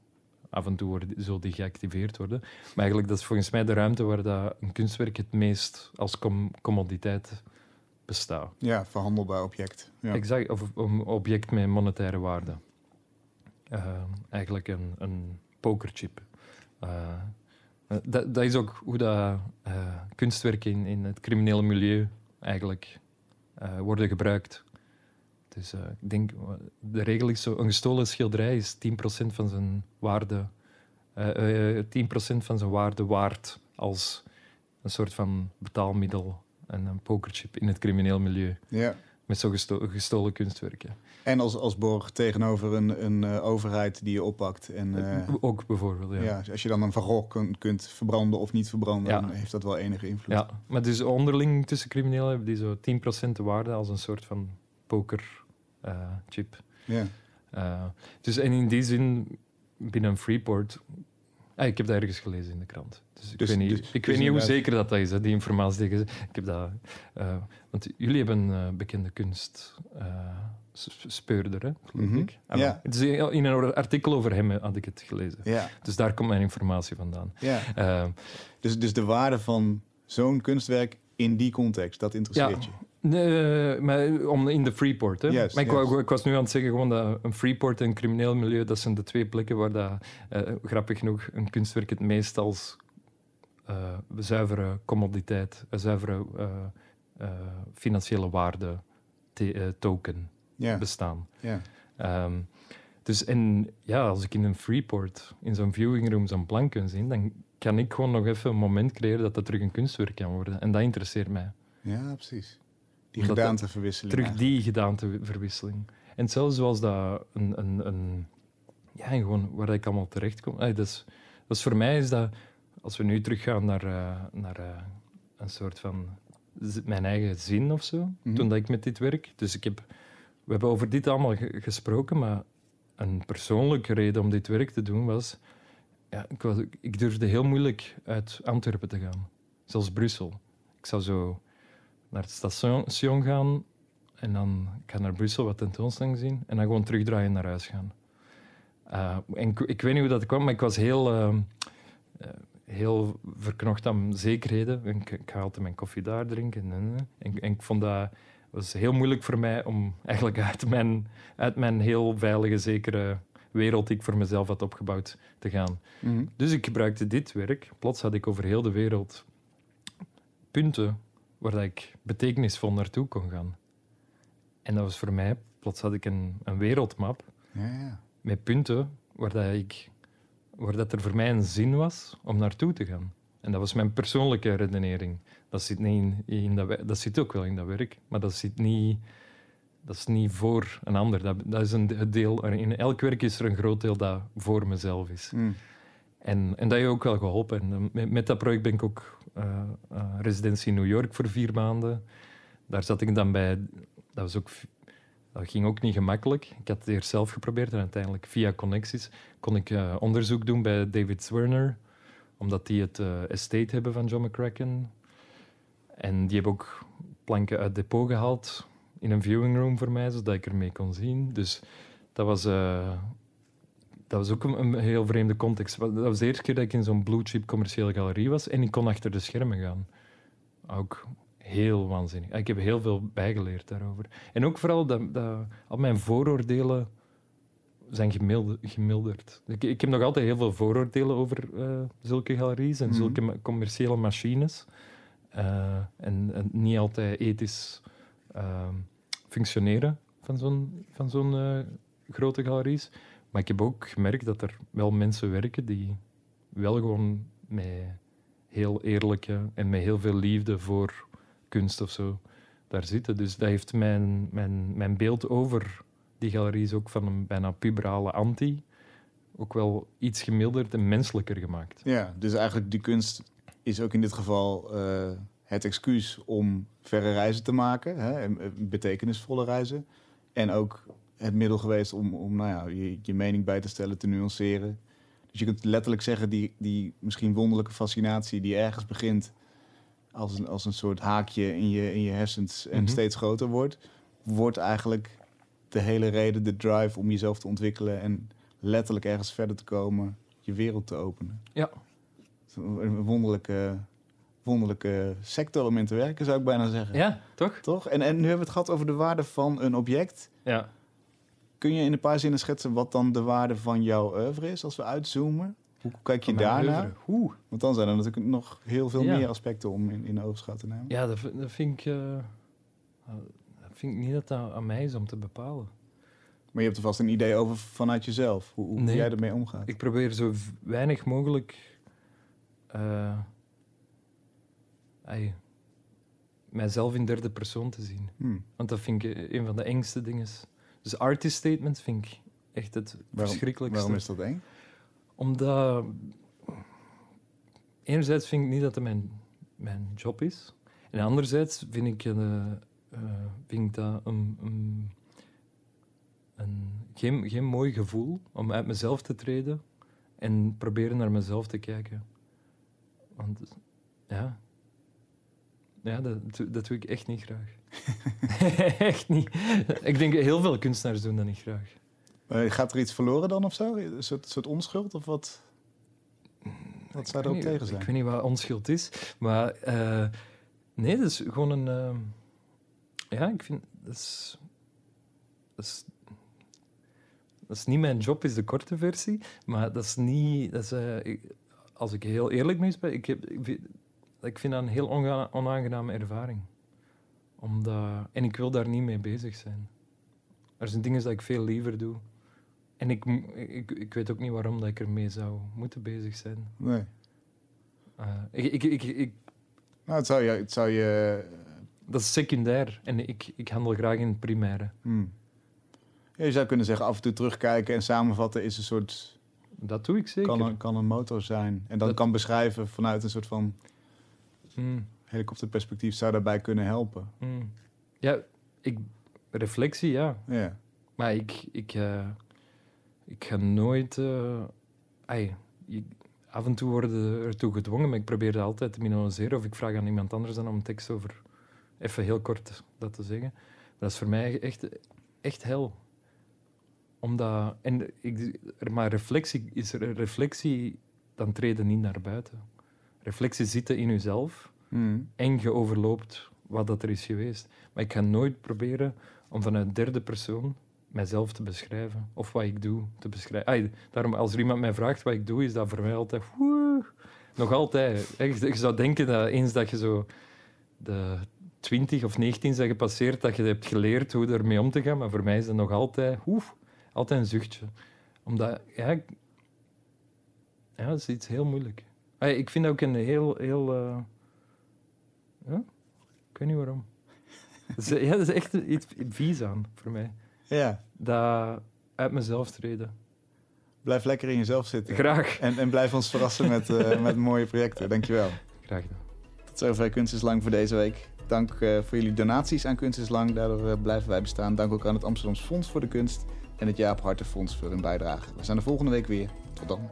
af en toe worden, zullen die geactiveerd worden. Maar eigenlijk dat is volgens mij de ruimte waar dat een kunstwerk het meest als com- commoditeit bestaat. Ja, verhandelbaar object. Ja. Exact, of een object met monetaire waarde. Uh, eigenlijk een, een pokerchip. Uh, dat, dat, is ook hoe dat, uh, kunstwerken in, in het criminele milieu eigenlijk worden gebruikt. Dus ik denk, de regel is zo, een gestolen schilderij is 10% van zijn waarde, 10% van zijn waarde waard als een soort van betaalmiddel en een pokerchip in het crimineel milieu. Ja. Met zo gestolen kunstwerken. En als, als borg tegenover een, een uh, overheid die je oppakt. En, uh, Ook bijvoorbeeld, ja. ja. Als je dan een Van Gogh kun, kunt verbranden of niet verbranden, ja. dan heeft dat wel enige invloed. Ja, maar dus onderling tussen criminelen hebben die zo 10% de waarde als een soort van pokerchip. Uh, ja. dus en in die zin, binnen een Freeport Ah, ik heb dat ergens gelezen in de krant. Dus ik dus, weet niet, dus, ik dus weet niet hoe zeker dat, dat is, hè, die informatie. Die ik heb dat, uh, want jullie hebben een uh, bekende kunstspeurder, uh, geloof mm -hmm. ik. Ah, ja. Het is in een artikel over hem had ik het gelezen. Ja. Dus daar komt mijn informatie vandaan. Ja. dus, dus de waarde van zo'n kunstwerk in die context, dat interesseert ja. Nee, maar om in de Freeport. Hè? Yes, maar ik, yes. ik, was nu aan het zeggen gewoon dat een Freeport en een crimineel milieu, dat zijn de twee plekken waar dat, uh, grappig genoeg een kunstwerk het meest als uh, zuivere commoditeit, een zuivere uh, financiële waarde te, token yeah. bestaan. Yeah. Um, dus en ja, als ik in een Freeport, in zo'n viewing room, zo'n plank kan zien, dan kan ik gewoon nog even een moment creëren dat dat terug een kunstwerk kan worden. En dat interesseert mij. Ja, precies. Die gedaanteverwisseling. Terug die gedaanteverwisseling. En zelfs zoals dat een, een, een ja, gewoon waar ik allemaal terecht kom. Dat, is, dat is voor mij is dat, als we nu teruggaan naar, uh, naar uh, een soort van mijn eigen zin of zo, mm -hmm. toen dat ik met dit werk. Dus ik heb, we hebben over dit allemaal gesproken, maar een persoonlijke reden om dit werk te doen was, ja, ik, was, ik durfde heel moeilijk uit Antwerpen te gaan, zelfs Brussel. Ik zou zo naar het station gaan en dan ik ga naar Brussel wat tentoonstelling zien en dan gewoon terugdraaien naar huis gaan. Uh, en ik, ik, weet niet hoe dat kwam, maar ik was heel, uh, uh, heel verknocht aan zekerheden. Ik, ik, ga altijd mijn koffie daar drinken. En, en, en ik vond dat was heel moeilijk voor mij om eigenlijk uit mijn, uit mijn heel veilige, zekere wereld die ik voor mezelf had opgebouwd te gaan. Mm -hmm. Dus ik gebruikte dit werk. Plots had ik over heel de wereld punten waar ik betekenisvol naartoe kon gaan. En dat was voor mij, plots had ik een, een wereldmap ja, ja. met punten waar, dat ik, waar dat er voor mij een zin was om naartoe te gaan. En dat was mijn persoonlijke redenering. Dat zit, niet in, in dat, dat zit ook wel in dat werk, maar dat zit niet, dat is niet voor een ander. Dat, dat is een deel, in elk werk is er een groot deel dat voor mezelf is. Mm. En, en dat heeft ook wel geholpen. En met, met dat project ben ik ook residentie in New York voor vier maanden. Daar zat ik dan bij. Dat, was ook, dat ging ook niet gemakkelijk. Ik had het eerst zelf geprobeerd en uiteindelijk via connecties kon ik uh, onderzoek doen bij David Zwerner, omdat die het estate hebben van John McCracken. En die hebben ook planken uit het depot gehaald in een viewing room voor mij, zodat ik ermee kon zien. Dus dat was dat was ook een, een, heel vreemde context. Dat was de eerste keer dat ik in zo'n blue chip commerciële galerie was en ik kon achter de schermen gaan. Ook heel waanzinnig. Ik heb heel veel bijgeleerd daarover. En ook vooral dat, dat al mijn vooroordelen zijn gemilderd. Ik, ik, heb nog altijd heel veel vooroordelen over uh, zulke galeries en mm -hmm. zulke commerciële machines. Uh, en, en, niet altijd ethisch uh, functioneren van zo'n van zo'n grote galeries. Maar ik heb ook gemerkt dat er wel mensen werken die wel gewoon met heel eerlijke en met heel veel liefde voor kunst of zo daar zitten. Dus dat heeft mijn, mijn, mijn beeld over die galeries ook van een bijna puberale anti ook wel iets gemilderd en menselijker gemaakt. Ja, dus eigenlijk die kunst is ook in dit geval uh, het excuus om verre reizen te maken, hè, betekenisvolle reizen. En ook het middel geweest om, om nou ja, je, je mening bij te stellen, te nuanceren. Dus je kunt letterlijk zeggen, die, die misschien wonderlijke fascinatie die ergens begint als een, als een soort haakje in je, in je hersens en mm -hmm. steeds groter wordt, wordt eigenlijk de hele reden, de drive om jezelf te ontwikkelen en letterlijk ergens verder te komen, je wereld te openen. Ja. Een wonderlijke wonderlijke sector om in te werken, zou ik bijna zeggen. Ja, toch? Toch? En, en nu hebben we het gehad over de waarde van een object. Ja. Kun je in een paar zinnen schetsen wat dan de waarde van jouw oeuvre is als we uitzoomen? Hoe kijk je daarnaar? Hoe? Want dan zijn er natuurlijk nog heel veel Ja. meer aspecten om in, in oogschouw te nemen. Ja, dat, vind ik... eh, dat vind ik niet dat dat aan mij is om te bepalen. Maar je hebt er vast een idee over vanuit jezelf, hoe, hoe Nee. jij ermee omgaat. Ik probeer zo weinig mogelijk... eh, mijzelf in derde persoon te zien. Hmm. Want dat vind ik eh, een van de engste dingen. Dus artist statements vind ik echt het Waarom, verschrikkelijkste. waarom is dat eng? Omdat... Enerzijds vind ik niet dat het mijn, mijn job is. En anderzijds vind ik, eh, eh, vind ik dat een, een, een, geen, geen mooi gevoel om uit mezelf te treden en proberen naar mezelf te kijken. Want ja, ja dat, doe- dat doe ik echt niet graag. echt niet. Ik denk heel veel kunstenaars doen dat niet graag. Eh, gaat er iets verloren dan of zo? Een soort, soort onschuld of wat? Wat zou weet niet- tegen zijn? Ik weet niet wat onschuld is, maar eh, nee, dat is gewoon een. eh, ja, ik vind dat is, dat is. Dat is niet mijn job, is de korte versie, maar dat is niet. Dat is, eh, ik- als ik heel eerlijk mee ben, ik, heb, ik, vind, ik vind dat een heel onaangename ervaring. Omdat, en ik wil daar niet mee bezig zijn. Er zijn dingen dat ik veel liever doe. En ik, ik, ik weet ook niet waarom dat ik ermee zou moeten bezig zijn. Nee. Uh, ik, ik, ik, ik, Nou, het zou je... Het zou je dat is secundair en ik, ik handel graag in het primaire. hmm. ja, je zou kunnen zeggen, af en toe terugkijken en samenvatten is een soort... Dat doe ik zeker. Kan een, kan een motor zijn. En dan Dat- kan beschrijven vanuit een soort van Mm, helikopterperspectief zou daarbij kunnen helpen. mm. Ja, ik, reflectie, ja. Ja. Maar ik, ik, eh, ik ga nooit... ai, ik- af en toe worden ertoe gedwongen, maar ik probeer dat altijd te minimaliseren. Of ik vraag aan iemand anders dan om een tekst over... Even heel kort dat te zeggen. Dat is voor mij echt, echt hel. Omdat... En ik, maar reflectie is er reflectie, dan treden niet naar buiten. Reflectie zitten in jezelf Hmm. en je overloopt wat dat er is geweest. Maar ik ga nooit proberen om vanuit derde persoon mijzelf te beschrijven. Of wat ik doe te beschrijven. Daarom, als er iemand mij vraagt wat ik doe, is dat voor mij altijd... woe. nog altijd. hè. Je, zou denken dat eens dat je zo de 20 of 19 zijn gepasseerd, dat je hebt geleerd hoe ermee om te gaan. Maar voor mij is dat nog altijd... oef, altijd een zuchtje. Omdat... Ja, ja, dat is iets heel moeilijk. Ik vind ook een heel... heel ja? Ik weet niet waarom. Dat is, ja, dat is echt iets vies aan voor mij. Ja. Dat uit mezelf treden. Blijf lekker in jezelf zitten. Graag. En, en blijf ons verrassen met, eh, met mooie projecten. Dankjewel. Graag gedaan. Tot zover Kunst is Lang voor deze week. Dank eh, voor jullie donaties aan Kunst is Lang. Daardoor blijven wij bestaan. Dank ook aan het Amsterdams Fonds voor de Kunst en het Jaap Harten Fonds voor hun bijdrage. We zijn de volgende week weer. Tot dan.